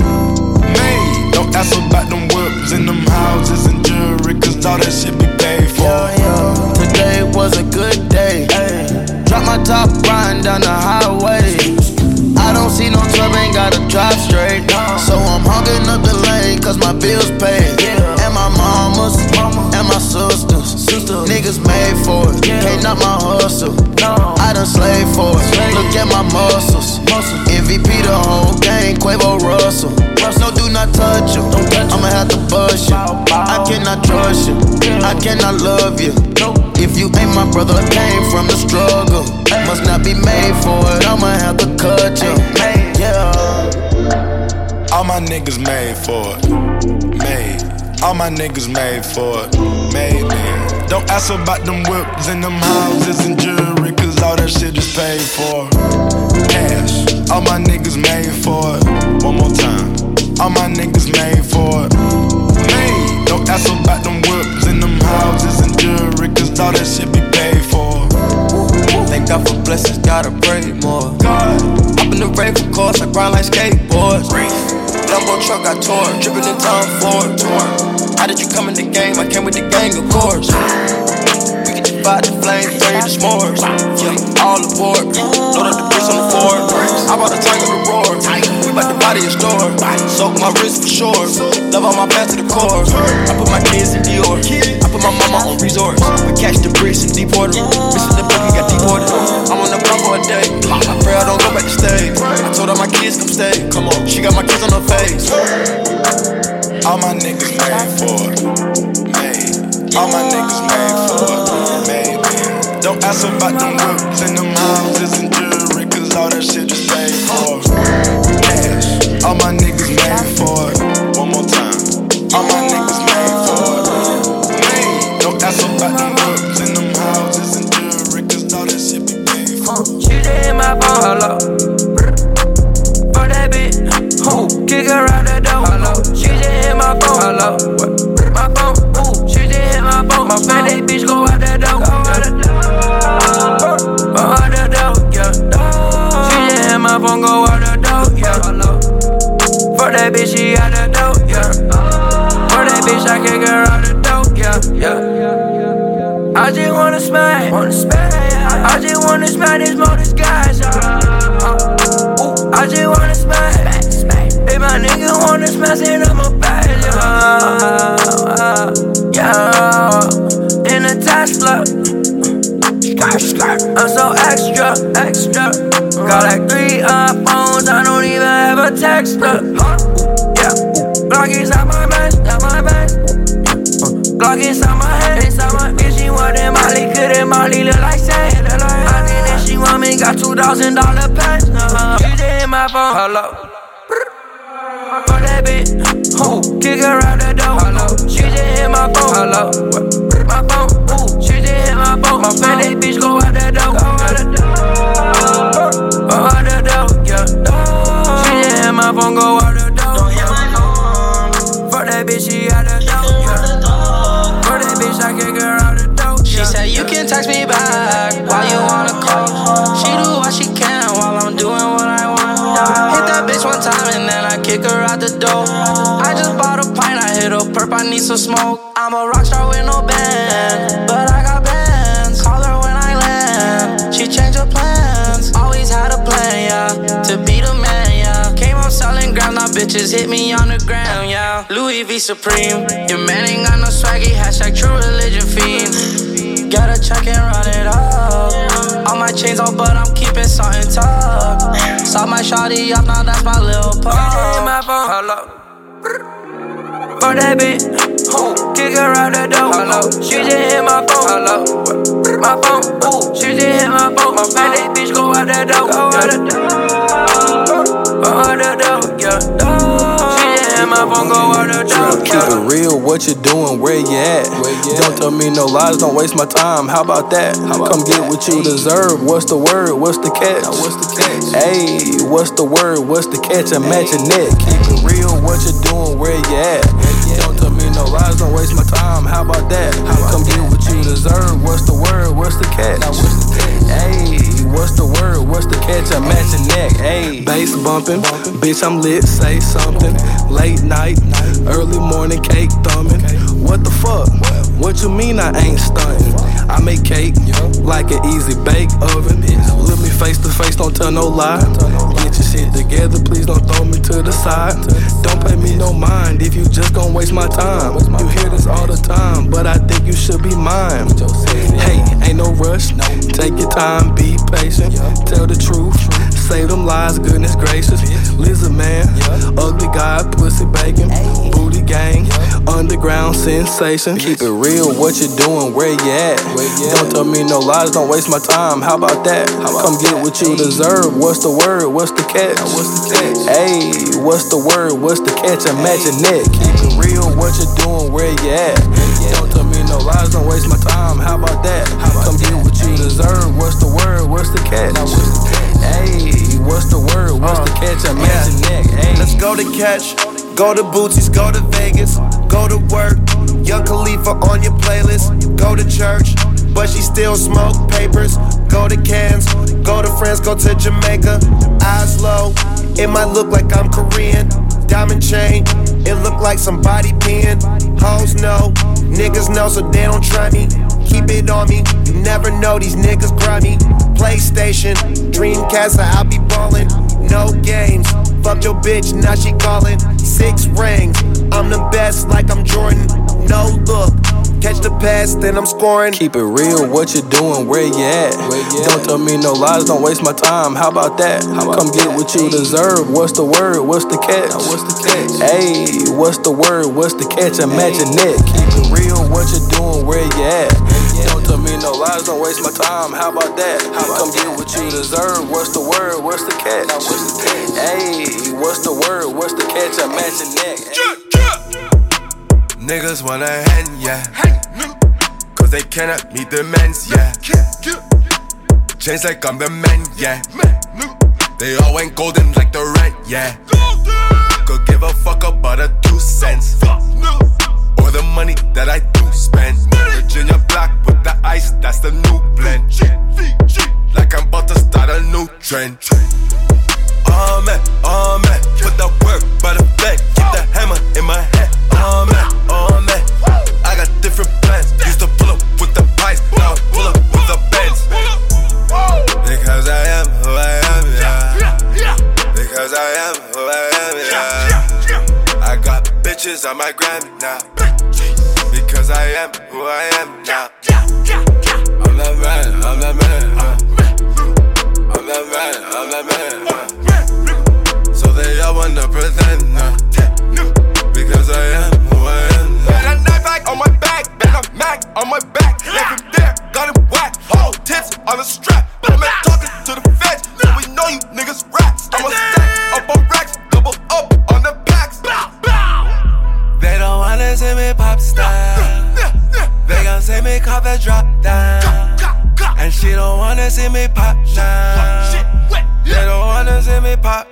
Made, don't ask about them whips and them houses and jewelry, cause all that shit be paid for. Today was a good day. Drop my top, riding down the highway. I don't see no trouble, ain't gotta drive straight. So I'm hogging up the lane, cause my bills paid. And my mamas, my sisters. Niggas made for it, can't knock my hustle. I done slaved for it, look at my muscles. MVP the whole gang, Quavo Russell. No, do not touch you. I'ma have to bust you. I cannot trust you. I cannot love you. If you ain't my brother, came from the struggle. Must not be made for it. I'ma have to cut you. Yeah. All my niggas made for it. All my niggas made for it, made man. Don't ask about them whips and them houses and jewelry, cause all that shit is paid for. Cash, all my niggas made for it. One more time, all my niggas made for it, made. Don't ask about them whips and them houses and jewelry, cause all that shit be paid for. Thank God for blessings, gotta pray more. God. Up in the rave, of course, I grind like skateboards. Lambo truck, I tore, dripping in Tom Ford. How did you come in the game? I came with the gang, of course. We can divide the flame, burn the s'mores. Yeah, all aboard. Load up the bricks on the Ford. I bought a of the roar. We bout to body a store. Soak my wrist for sure. Love on my path to the core. I put my kids in Dior. I put my mama on resorts. We catch the bricks and deport them. Missing the got deported. Block for a day. I pray I don't go back to. I told her my kids come stay. Come on, she got my kids on her face. All my niggas made for it. Made. All my niggas made for it. Made. Don't ask about them whips and them houses and jewelry, cause all that shit is paid for. Cash. All my niggas my phone. My phone, ooh, she just hit my phone. My phone, that bitch go out the door, go out the door, go out the door, yeah. She just hit my phone, go out the door, yeah. For that bitch, she out the door, yeah. For that bitch, I kick her out the door, yeah, yeah. I just wanna smash, wanna smash. I just wanna smash this more disguise, yeah. Ooh, I just wanna smash. If my nigga wanna smash it, I'ma bash yeah. In a Tesla. I'm so extra, extra. Got like three iPhones, I don't even have a texter. Yeah, Glock inside my vest, inside my vest. Glock inside my head, inside my bitch. She want that Molly, could that Molly look like sand? I think that she want me, got two thousand dollar pants. She hit my phone, hello. For that bitch, who kick her out the door, hello. She just hit my phone, hello. My phone, ooh, she just hit my phone. My phone, that bitch go out the door, go out the door, go out the door, yeah. She just hit my phone, go out the door, yeah. For that bitch, she out the door, yeah. For that bitch, I kick her out the door. She said you can text me back while you wanna call. She do what she can while I'm doing what I want. Hit that bitch one time and then I kick her out the door. I need some smoke. I'm a rock star with no band, but I got bands. Call her when I land. She changed her plans. Always had a plan, yeah, to be the man, yeah. Came up selling ground, now bitches hit me on the ground, yeah. Louis V Supreme, your man ain't got no swaggy. Hashtag true religion fiend. Gotta check and run it up. All my chains on, but I'm keeping something tough. Saw my shawty up, now that's my little phone, hello. For that bitch, kick her out the door, hello. She just hit my phone, hello. My phone, ooh, she just hit my phone. My phone, that bitch go out the door, go out the door, go out the door, yeah. She just hit my phone, go out the door, Keep it real, what you doing, where you at? Don't tell me no lies, don't waste my time. How about that? Come get what you deserve. What's the word? What's the catch? What's the catch? Hey, what's the word? What's the catch? Imagine that. Keep it real, what you doing, where you at? Don't tell me no lies, don't waste my time. How about that? Come get what you deserve. What's the word? What's the catch? Hey, what's the word? What's the catch? Imagine that. Hey, bass bumping, bitch, I'm lit. Say something. Late night, early morning cake thumbing. What the fuck? What you mean I ain't stunting? I make cake like an easy bake oven. Look me face to face, don't tell no lie. Get your shit together, please don't throw me to the side. Don't pay me no mind if you just gon' waste my time. You hear this all the time, but I think you should be mine. Hey, ain't no rush. Take your time, be patient. Tell the truth. Say them lies, goodness gracious. Lizard man, ugly guy, pussy bacon, booty gang, underground sensation. Keep it real, what you doing, where you at? Don't tell me no lies, don't waste my time. How about that? Come get what you deserve. What's the word? What's the catch? Hey, what's the word? What's the catch? Imagine that. Keep it real, what you doing, where you at? Don't tell me no lies, don't waste my time. How about that? Come get what you deserve. What's the word? What's the catch? Hey, what's the word? What's the uh, catch? I'm Imagine that. Hey. Let's go to catch, go to Bootsies, go to Vegas, go to work. Young Khalifa on your playlist, go to church. but she still smoke papers. Go to cans, go to France, go to Jamaica. Eyes low, it might look like I'm Korean. Diamond chain, it look like somebody peeing. Hoes know, niggas know, so they don't try me. Keep it on me, you never know these niggas grimy. PlayStation, Dreamcast, I'll be ballin'. No games, fuck your bitch, now she callin'. Six rings, I'm the best like I'm Jordan. No look, catch the pass, then I'm scoring. Keep it real, what you doing, where you at? Don't tell me no lies, don't waste my time. How about that? Come get what you deserve. What's the word? What's the catch? What's the catch? Hey, what's the word? What's the catch? I'm at your. Keep it real, what you doing, where you at? Tell me no lies, don't waste my time. How about that? How come get what you deserve. What's the word? What's the catch? What's the catch? Hey, what's the word? What's the catch? I'm at your neck. Niggas wanna hand, yeah. Cause they cannot meet the men's, yeah. Change like I'm the man, yeah. They all ain't golden like the rent, yeah. Could give a fuck about a two cents. Or the money that I do spend. Virginia black with the ice, that's the new blend. Like I'm about to start a new trend. Oh man, oh man, put the work by the flag, keep the hammer in my head. Oh man, oh man, I got different plans. Used bitches on my Grammy now. Because I am who I am now. I'm that man, I'm that man. I'm that man, I'm that man. So they all wanna pretend uh, Because I am who I am now. Got a knife back on my back, got a Mac on my back. Left him there, got him whacked. Whole tips on the strap. But I'm not talking to the feds, we know you niggas rats. I'm a stack up on racks, double up on the packs. Don't wanna see me pop star. They gon' see me cop a drop down. And she don't wanna see me pop now. They don't wanna see me pop.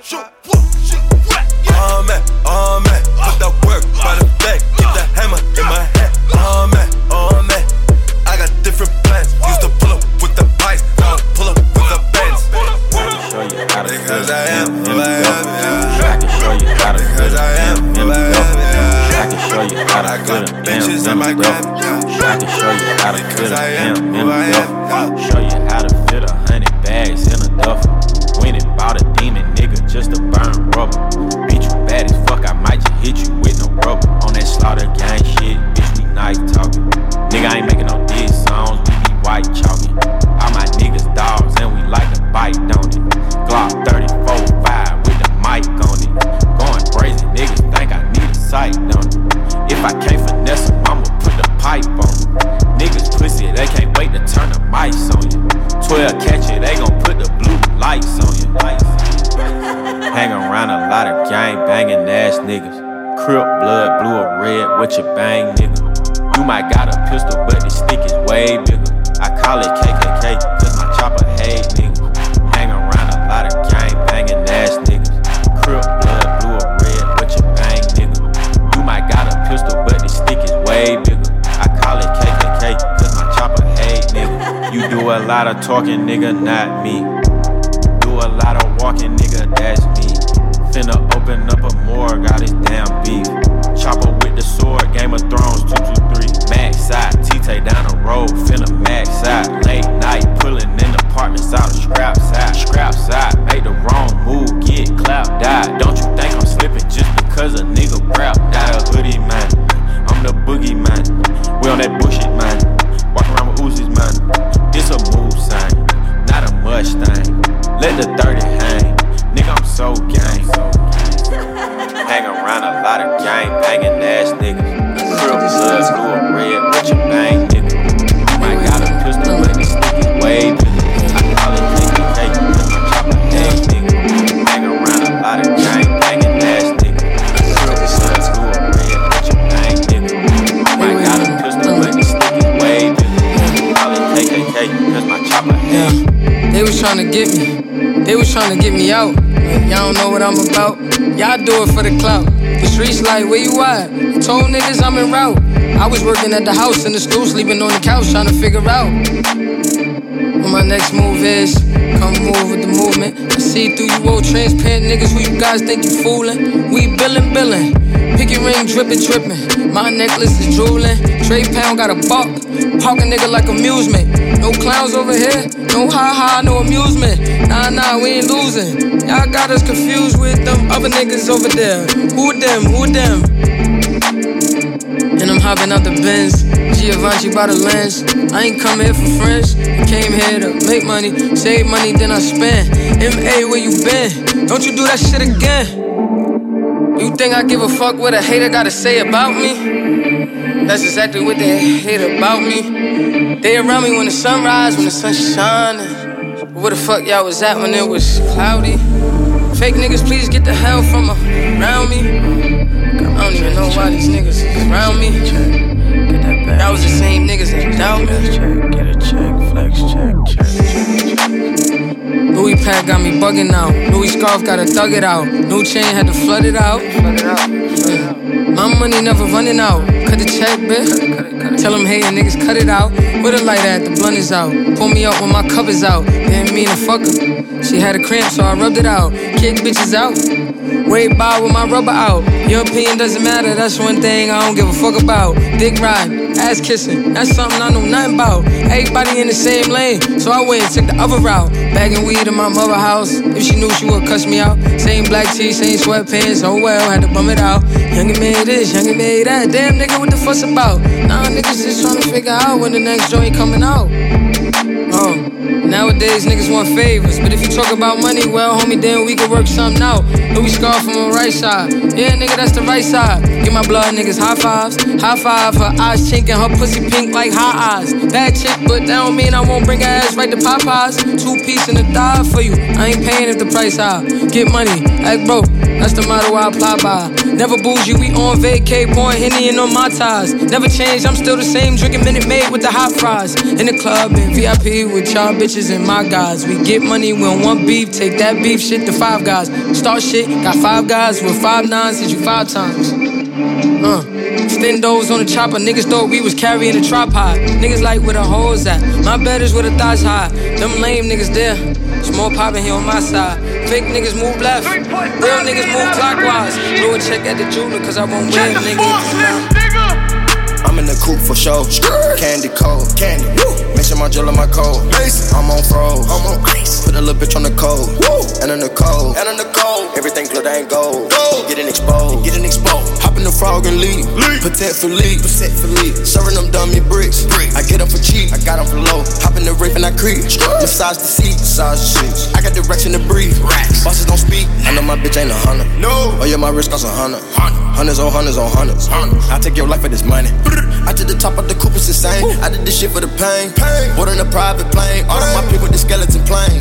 Do it for the clout. The streets like, where you at? I told niggas I'm in route. I was working at the house in the stool, sleeping on the couch, trying to figure out what my next move is. Come move with the movement. I see through you old transparent niggas who you guys think you fooling. We billin', billin'. Picky ring drippin', drippin'. My necklace is drooling. Trey Pound got a buck. Park a nigga like amusement. No clowns over here. No ha ha, no amusement. Nah, nah, we ain't losing. Y'all got us confused with them other niggas over there. Who them? Who them? And I'm hopping out the Benz. Giovanni by the lens. I ain't come here for friends. I came here to make money, save money, then I spend. MA, where you been? Don't you do that shit again. You think I give a fuck what a hater gotta say about me? That's exactly what they hate about me. They around me when the sun rise, when the sun's shining. Where the fuck y'all was at when it was cloudy? Fake niggas, please get the hell from around me. I don't even know why these niggas is around me. That was the same niggas that doubt me. Get a check, flex check, check. Louis pack got me bugging out. Louis scarf gotta thug it out. New chain had to flood it out. Yeah. My money never running out. Check, bitch. Tell them, hey, niggas cut it out. Where the light at? The blunt is out. Pull me up when my cup is out. Didn't mean to fuck her. She had a cramp, so I rubbed it out. Kick bitches out. Wait by with my rubber out. Your opinion doesn't matter, that's one thing I don't give a fuck about. Dick ride, ass kissing, that's something I know nothing about. Everybody in the same lane, so I went and took the other route. Bagging weed in my mother house, if she knew she would cuss me out. Same black tee, same sweatpants, oh well, had to bum it out. Youngin' made this, youngin' made that. Damn nigga, what the fuss about? Nah, niggas just trying to figure out when the next joint coming out. Nowadays niggas want favors, but if you talk about money, well, homie, then we can work something out. Louis scarf from the right side, yeah, nigga, that's the right side. Give my blood niggas high fives, high five. Her eyes chinking, her pussy pink like hot eyes. Bad chick, but that don't mean I won't bring her ass right to Popeyes. Two piece in the thigh for you. I ain't paying if the price high. Get money, act broke. That's the motto I apply by. Never bougie, we on vacay, pouring Henny and on my ties. Never change, I'm still the same, drinking Minute Maid with the hot fries. In the club in VIP with y'all bitches and my guys. We get money when one beef, take that beef shit to five guys. Start shit, got five guys with five nines, hit you five times. Uh. Stendos on the chopper, niggas thought we was carrying a tripod. Niggas like where the hoes at. My bed is where the thighs high. Them lame niggas there. It's more poppin' here on my side. Fake niggas move left. Real niggas move clockwise. Blow a check at the jeweler, cause I won't wear nigga. I'm in the coupe for show. Candy cold. Candy. Mixing my jewel in my cold. I'm on froze. I'm on ice. Put a little bitch on the cold. And in the cold. And in the cold. Everything glitter ain't gold. gold. Getting exposed. Getting exposed. The frog and leave. Protect for leave. Protect for leave. Serving them dummy bricks. bricks. I get them for cheap. I got them for low. Hop in the riff and I creep. Massage the seat. Massage the seats. I got direction to breathe. Racks. Bosses don't speak. I know my bitch ain't a hunter. No. Oh yeah, my wrist costs a hundred. Hundreds on hundreds on hundreds. I take your life for this money. I to the top of the coupe is insane. I did this shit for the pain. Put in a private plane. All of my people with the skeleton plane.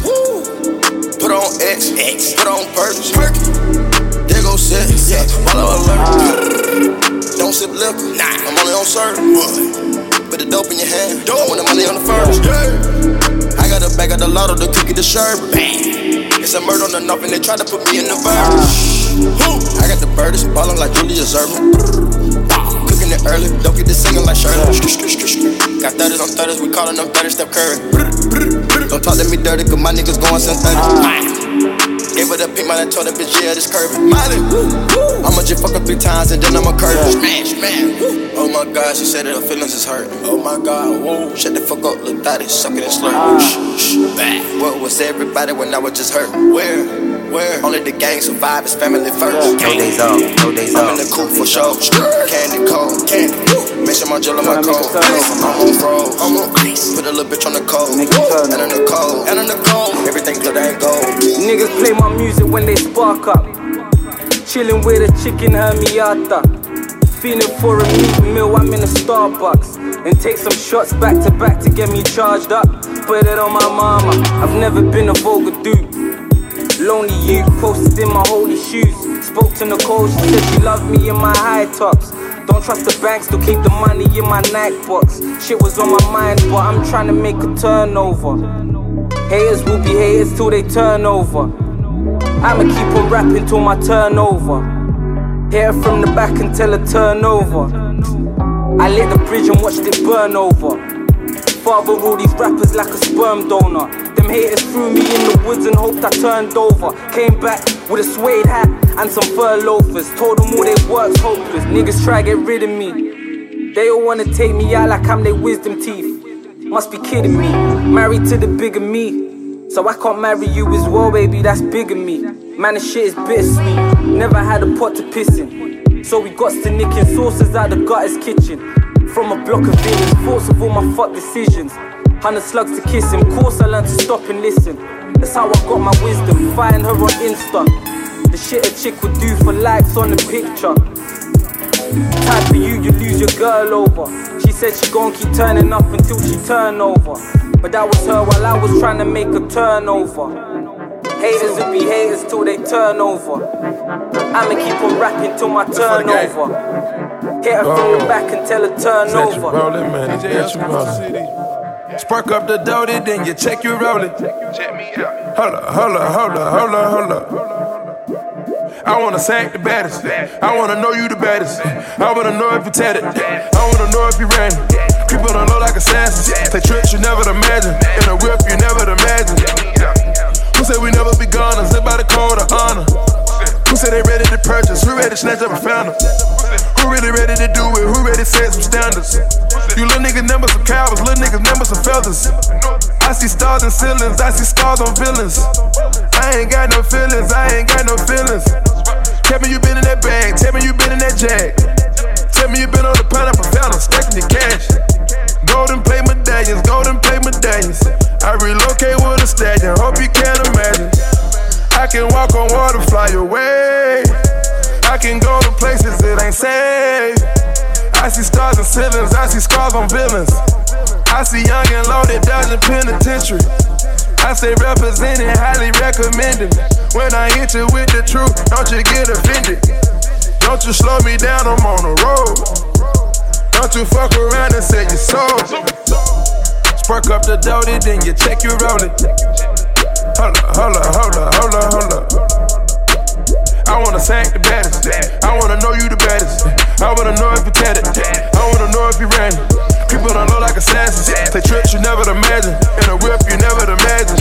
Put on X, X. Put on purchase. There Yeah. Follow alert. Don't sip liquor. Nah. I'm only on serve. Put the dope in your hand. I want the money on the first. I got a bag of the lotto, the cookie, the sherbet. It's a murder on the knob and they try to put me in the verse. I got the birdies, ballin' like Julius Erving. Cooking it early, don't get this singing like Shirley. Got 30s on 30s, we callin' them 30 Steph Curry. Don't talk to me dirty, cause my niggas going synthetic. Gave her the pink, man, I told that bitch, yeah, this curvy. Miley, I'ma just fuck her three times and then I'ma curve her. Smash, smash. Oh my god, she said that her feelings is hurt. Oh my god, whoa. Shut the fuck up, look at thotty, suckin' and slurp. Ah. Shh, shh, back. Where was everybody when I was just hurt? Where? Where? Only the gang survive, it's family first. No days off, no days off. I'm in the coupe for show. Candy cold, candy. Make sure my jewel in my coat. I'm on froze, I'm on ice. Put a little bitch on the cold. And on the cold, and on the cold. Everything glitter ain't gold. Niggas play my music when they spark up. Chillin' with a chicken hermiata. Feeling for a meat meal, I'm in a Starbucks. And take some shots back to back to get me charged up. Put it on my mama. I've never been a vulgar dude. Lonely youth posted in my holy shoes. Spoke to Nicole, she said she loved me in my high tops. Don't trust the banks, still keep the money in my Nike box. Shit was on my mind, but I'm trying to make a turnover. Haters will be haters till they turn over. I'ma keep on rapping till my turnover. Her from the back until her turn over. I lit the bridge and watched it burn over. Father all these rappers like a sperm donor. Them haters threw me in the woods and hoped I turned over. Came back with a suede hat and some fur loafers. Told them all their work's hopeless. Niggas try get rid of me. They all wanna take me out like I'm their wisdom teeth. Must be kidding me. Married to the bigger me. So I can't marry you as well, baby, that's bigger me. Man, the shit is bittersweet. Never had a pot to piss in. So we got to nicking sauces out the gutter's kitchen. From a block of villains, thoughts of all my fuck decisions. Hundred slugs to kiss him. Course I learned to stop and listen. That's how I got my wisdom. Find her on Insta. The shit a chick would do for likes on the picture. Type for you, you lose your girl over. She said she gon' keep turning up until she turn over. But that was her while I was trying to make a turnover. Haters will be haters till they turn over. I'ma keep on rapping till my turn over. Hit her from the back and tell her turn over. Rollin', man, it's you rollin'. Spark up the doty, then you check your rollin'. Check me out. Hold up, hold up, hold up, hold up, hold up. I wanna sack the baddest. I wanna know you the baddest. I wanna know if you tatted. I wanna know if you ran. People don't know like assassins. Take trips you never imagine. In a whip you never imagine. Who said we never be gone? Live by the code of honor. Who said they ready to purchase? Who ready to snatch up a founder? Who really ready to do it? Who ready to set some standards? You little niggas number some cowards, little niggas number some feathers. I see stars and ceilings, I see scars on villains. I ain't got no feelings, I ain't got no feelings. Tell me you been in that bag, tell me you been in that jag. Tell me you been on the pineapple fountain, stacking your cash. Golden plate medallions, golden plate medallions. I relocate with a stallion, hope you can imagine. I can walk on water, fly away. I can go to places it ain't safe. I see stars and ceilings, I see scars on villains. I see young and loaded dodging penitentiary. I say representing, highly recommended. When I hit you with the truth, don't you get offended. Don't you slow me down, I'm on the road. Don't you fuck around and say you sold. Spark up the doty, then you check your rolling. Hold up, hold up, hold up, hold up, hold up. I wanna sack the baddest. I wanna know you the baddest. I wanna know if you tatted. I wanna know if you ran. People don't know like assassins. They trips you never imagine. In a whip you never imagine.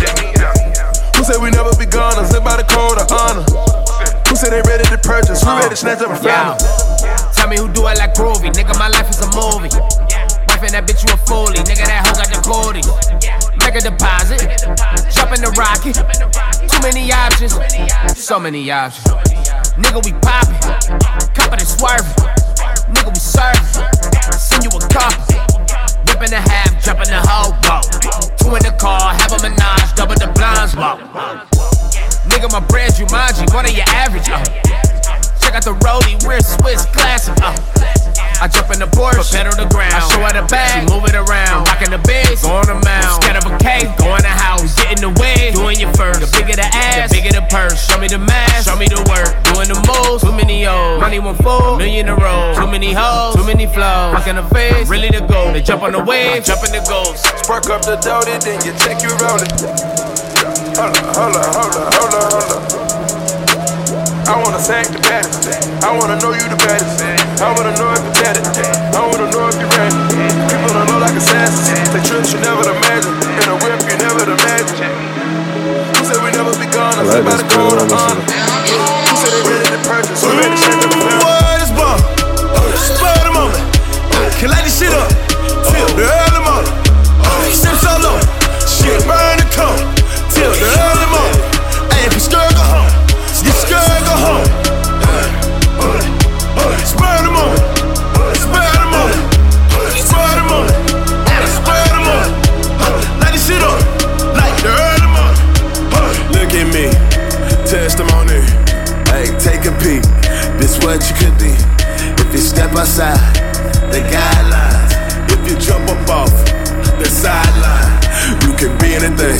Who said we never be gone? Is it by the code of honor? Who said they ready to purchase? Who ready to snatch up a family? Tell me who do I like Groovy. Nigga, my life is a movie. Wifing that bitch, you a foolie. Nigga, that hoe got the 40 check a deposit, jump in the rocket. Too many options, so many options. Nigga, we poppin', cup of the swerve. Nigga, we servin', send you a copy. Rippin' a half, jump in the whole boat. Two in the car, have a menage, double the blinds walk. Nigga, my brand Jumanji, what are your average? Uh. Check out the roadie, we're Swiss classic. Uh. I jump in the Porsche, pedal the ground. I show her the bag, she move it around. Rockin' the base, going the mount. Scared of a cake, going the house. Get in the way, doing your first. The bigger the ass, the bigger the purse. Show me the mask, show me the work. Doing the most, too many O's. Money one full, million a roll. Too many hoes, too many flows. Fuck in the face, really the goal. They jump on the wave, jump in the ghost. Spark up the doty, then you check your rolling. Hold up, hold up, hold up, hold up, hold up. I wanna sack the baddest. I wanna know you the baddest. I wanna know if you tatted. I wanna know if you ran. People don't know like assassins. Take trips you never imagine. In a whip you never imagine. Who said we never be gone? I live by the code of honor. Who said they ready to purchase? Who ready to shake the? What is bomb? Spur the moment. Can light this shit up. Till the early morning. Sip so low. Shit burn the cone. Till the what you could be if you step outside the guidelines. If you jump up off the sideline, you can be anything,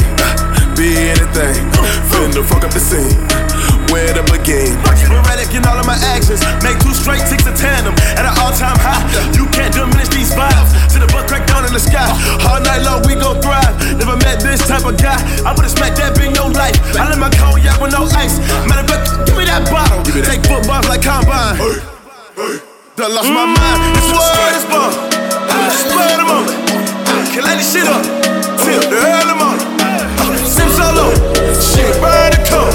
be anything. Finna fuck up the scene. Where to begin? Erratic in all of my actions. Make two straight ticks a tandem at an all time high. You can't diminish these vibes. To the butt crack down in the sky. All night long, we gon' thrive. Never met this type of guy. I would've smacked that in your life. I let my cognac with no ice. Matter of fact, give me that bottle. Take footballs like combine. I lost my mind. This world is bomb. Spur the moment. Can light this shit up. Till the early morning. Sim solo. Shit burn the cone.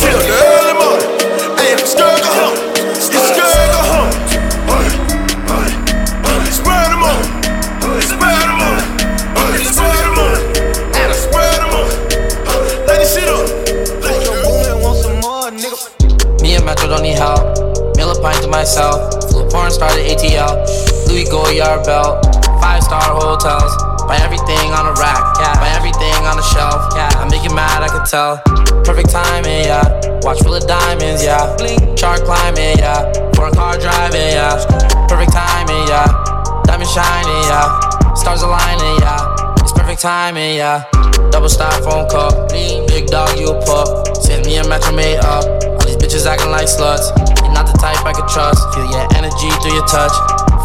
Till the early Pint to myself. Flew porn star to ATL. Louis Goyard belt. Five star hotels. Buy everything on a rack. Yeah. Buy everything on a shelf. Yeah. I make you mad, I could tell. Perfect timing, yeah. Watch full of diamonds, yeah. Shark climbing, yeah. Foreign car driving, yeah. Perfect timing, yeah. Diamond shining, yeah. Stars aligning, yeah. It's perfect timing, yeah. Double styrofoam cup. Big dog, you a pup. Send me a metro made up. All these bitches acting like sluts. Type I could trust. Feel your energy through your touch.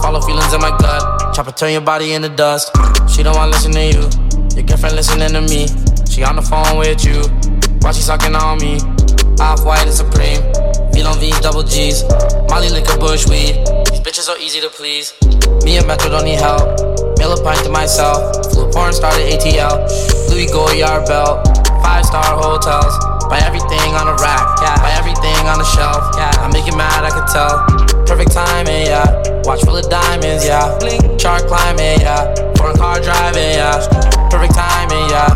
Follow feelings in my gut. Chopper turn your body into dust. She don't wanna listen to you. Your girlfriend listening to me. She on the phone with you. While she sucking on me. Off white and supreme. V on V double G's. Molly liquor bush weed. These bitches are easy to please. Me and Metro don't need help. Mill a pint to myself. Flew porn to ATL. Louis Goyard belt. Five star hotels. Buy everything on a rack. Yeah. Buy everything on a shelf. Yeah. I make you mad, I could tell. Perfect timing, yeah. Watch full of diamonds, yeah. Shark climbing, yeah. Foreign car driving, yeah. Perfect timing, yeah.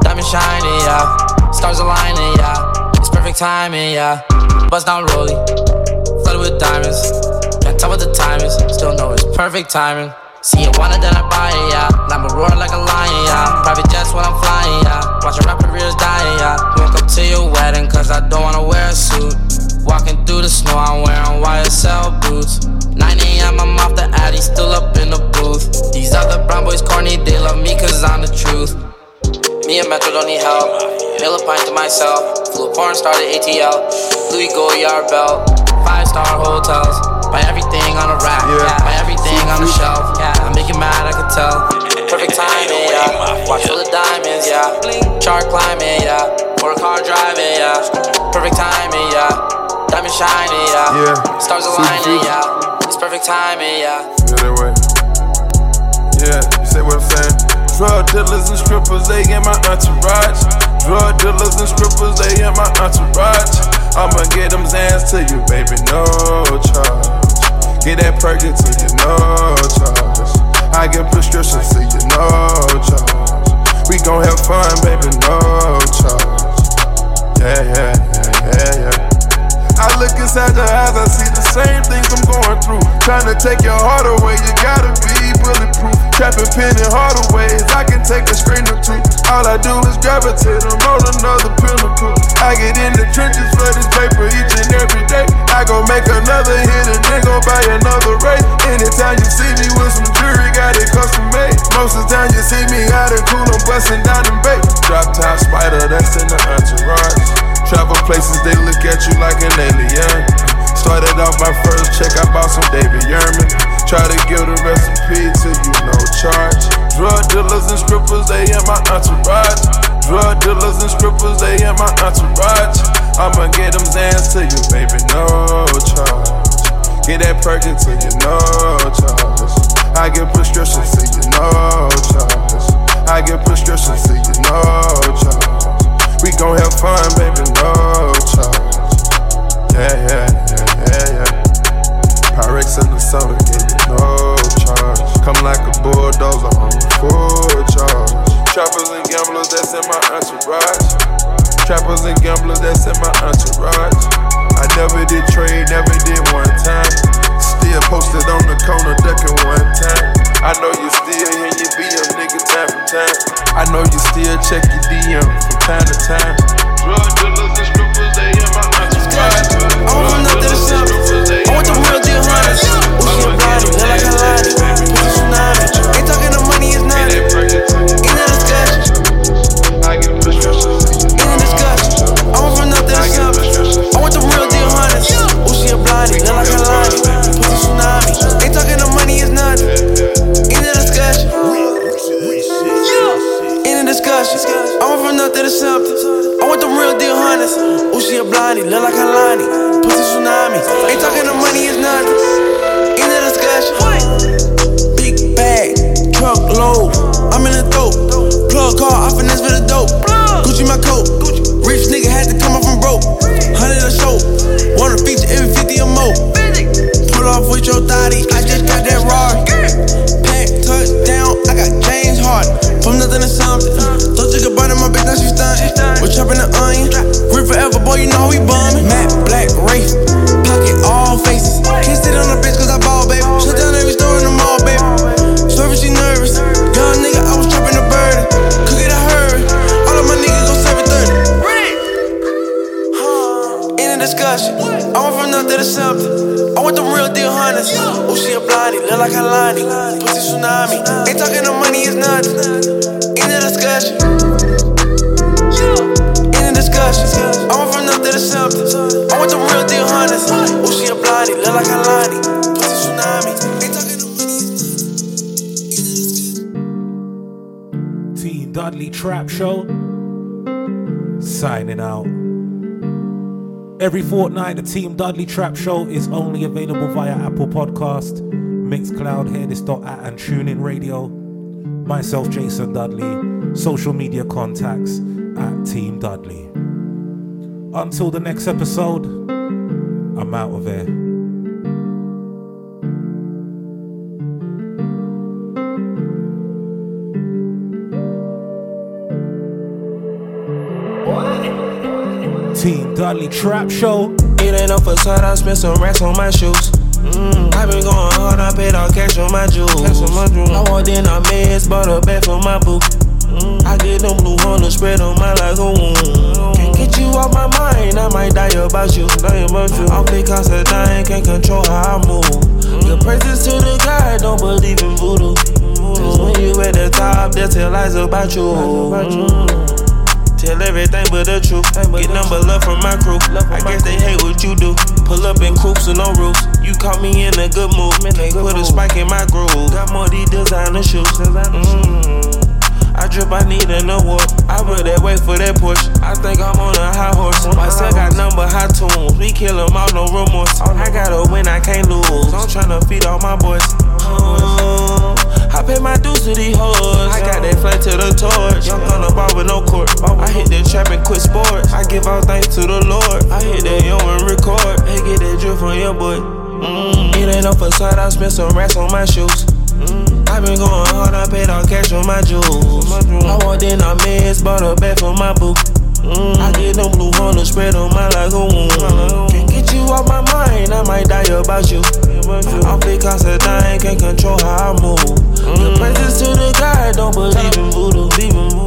Diamond shining, yeah. Stars aligning, yeah. It's perfect timing, yeah. Bust down rolling. Flooded with diamonds. Can't tell what the time is. Still know it's perfect timing. See it wanted, then I buy it, yeah. Lambo roar like a lion, yeah. Private jets when I'm flying, yeah. Watch your rap careers dying, yeah. Won't come to your wedding, cause I don't wanna wear a suit. Walking through the snow, I'm wearing YSL boots. 9 a.m., I'm off the Addy, still up in the booth. These other brown boys corny, they love me cause I'm the truth. Me and Metro don't need help. Mill a pint to myself. Flew a porn star to ATL. Louis Goyard belt. Five star hotels. Buy everything on a rack. Yeah. Buy everything on a shelf. Yeah. I make you mad, I could tell. Perfect timing, yeah. Watch full of diamonds, yeah. Shark climbing, yeah. Foreign car driving, yeah. Perfect timing, yeah. Diamond shining, yeah. Yeah. Stars aligning, yeah. It's perfect timing, yeah. Yeah, that way. Yeah, you say what I'm saying? Drug dealers and strippers, they in my entourage. Drug dealers and strippers, they in my entourage. I'ma get them Xans to you, baby, no charge. Get that perky to you, no charge. I get prescriptions to you, no charge. We gon' have fun, baby, no charge. Yeah, yeah, yeah, yeah, yeah. I look inside your eyes, I see the same things I'm going through. Trying to take your heart away, you gotta be bulletproof. Trapping pen in harder ways, I can take a screen or two. All I do is gravitate, I'm on another pinnacle. I get in the trenches for this paper each and every day. I go make another hit and then go buy another race. Anytime you see me with some jewelry, got it custom made. Most of the time you see me out in cool, I'm busting down in bait. Drop top spider, that's in the entourage. Travel places, they look at you like an alien. Started off my first check, I bought some David Yurman. Try to give the recipe to you, no charge. Drug dealers and strippers, they in my entourage. Drug dealers and strippers, they in my entourage. I'ma get them Xans to you, baby, no charge. Get that perky to you, no charge. I get prescriptions to you, no charge. I get prescriptions to you, no charge. We gon' have fun, baby, no charge. Yeah, yeah. Pyrex in the summer, gave you no charge. Come like a bulldozer on full charge. Trappers and gamblers, that's in my entourage. Trappers and gamblers, that's in my entourage. I never did trade, never did one time. Still posted on the corner, ducking one time. I know you still hear your BM, nigga, time from time. I know you still check your DM from time to time. Drug dealers and strippers, they in my entourage. Kalani, look like Kalani. Pussy tsunami. Ain't talking no money is nothing. End of discussion. Yeah. End of discussion. I went from nothing to something. I want them real deal, honest. Ooh, a blondie, look like Kalani. Pussy tsunami. Ain't talking no money is nothing. End of discussion. Big bag, truck load. I'm in the dope. Plug car, I finesse for the dope. Gucci my coat. Rich nigga had to come up from broke. Hundred a show. Want Water feature, every 50 or more. Pull off with your thotty, I just got that raw. Pack, touchdown, I got James Harden. From nothing to something. Thought you could burn in my bitch, now she stuntin'. We're chopping the onion. Rip forever, boy, you know we bumming. Matt Black, Wraith. Pocket all faces. Can't sit on a bitch cause I ball, baby. Shut down every store in the mall, baby. Swerving, she nervous. Young nigga, I was trapping the bird. Cook it, I heard. All of my niggas gon' serve it 30. In a discussion. I went from nothing to something. I want them real deal hunters. Oh, she a blondie, look like Kalani. Pussy tsunami. Ain't talking no money, it's nothing. In a discussion. In a discussion. I went from nothing to something. I want them real deal hunters. Oh, she a blondie, look like Kalani. Pussy Dudley Trap Show. Signing out. Every fortnight, the Team Dudley Trap Show is only available via Apple Podcast, Mixcloud, Hearthis.at and TuneIn Radio. Myself, Jason Dudley. Social media contacts at Team Dudley. Until the next episode, I'm out of here. Dudley Trap Show. It ain't no facade, I spent some racks on my shoes. Mm, I been going hard, I paid all cash on my jewels. I walked in, I meds, bought a bag for my boo. Mm, I get them blue Honda spread on my like a wound. Can't get you off my mind, I might die about you. Die about you. Off because I dying, can't control how I move. Your praises to the God, don't believe in voodoo. Cause when you at the top, they tell lies about you. Mm. Tell everything but the truth. Get number love from my crew. I guess they hate what you do. Pull up in coops with no roofs. You caught me in a good mood. Can't put a spike in my groove. Got more these designer shoes. Mm. I drip, I need an award. I put that weight for that push. I think I'm on a high horse. My son got number high tunes. We kill 'em all, no remorse. I gotta win, I can't lose. I'm tryna feed all my boys. Pay my dues to these hoes. I got that flight to the torch. Young on the bar with no court. I hit the trap and quit sports. I give all thanks to the Lord. I hit that yo and record. Hey, get that drip from your boy. Mm, it ain't no facade. I spent some racks on my shoes. Mm, I been going hard. I paid all cash on my jewels. I walked in, I meds, bought a bag for my boo. Mm, I get them blue Honda spread on my like a wound. Can't get you off my mind, I might die about you. I'm because I dying, can't control how I move. The praises to the God, don't believe in voodoo.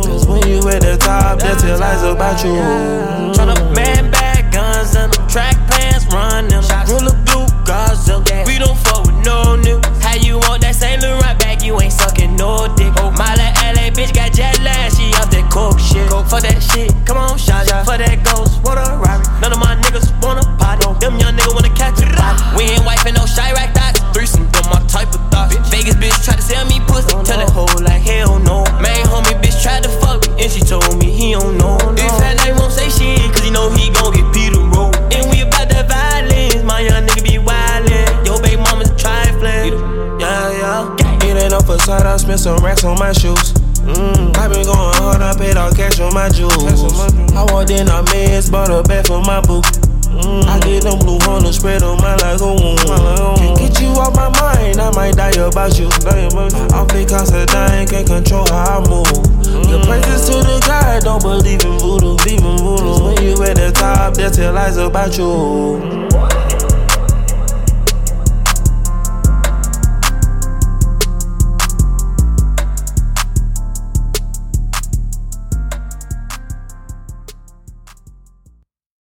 Cause when you at the top, they tell lies about you. Tryna man bag guns and them track pants running. Roll of blue Godzilla. We don't fuck with no niggas. How you want that Saint Laurent bag? You ain't sucking no dick. Oh, my little LA bitch got jet lag. She off that coke shit. For that shit, come on, shot For that ghost, what a robbery. None of my niggas wanna potty. Them young niggas wanna catch a body. We ain't wiping no Chirac Try to sell me pussy. Tell that hoe like hell no. Main homie bitch tried to fuck me. And she told me he don't know. If that nigga won't say shit, cause he know he gon' get Peter roll. And we about the violence. My young nigga be wildin'. Yo, baby mama's trifling. Yeah, yeah. It ain't no facade, I spent some racks on my shoes. Mm, I been going hard, I paid all cash on my jewels. I walked in, I meds, bought a bag for my boo. Mm, I get them blue Honda spread on my like a wound. Can't get you off my mind, I might die about you. Off because I said dying, can't control how I move. Your praises to the God, don't believe in voodoo. Cause when you at the top, they tell lies about you.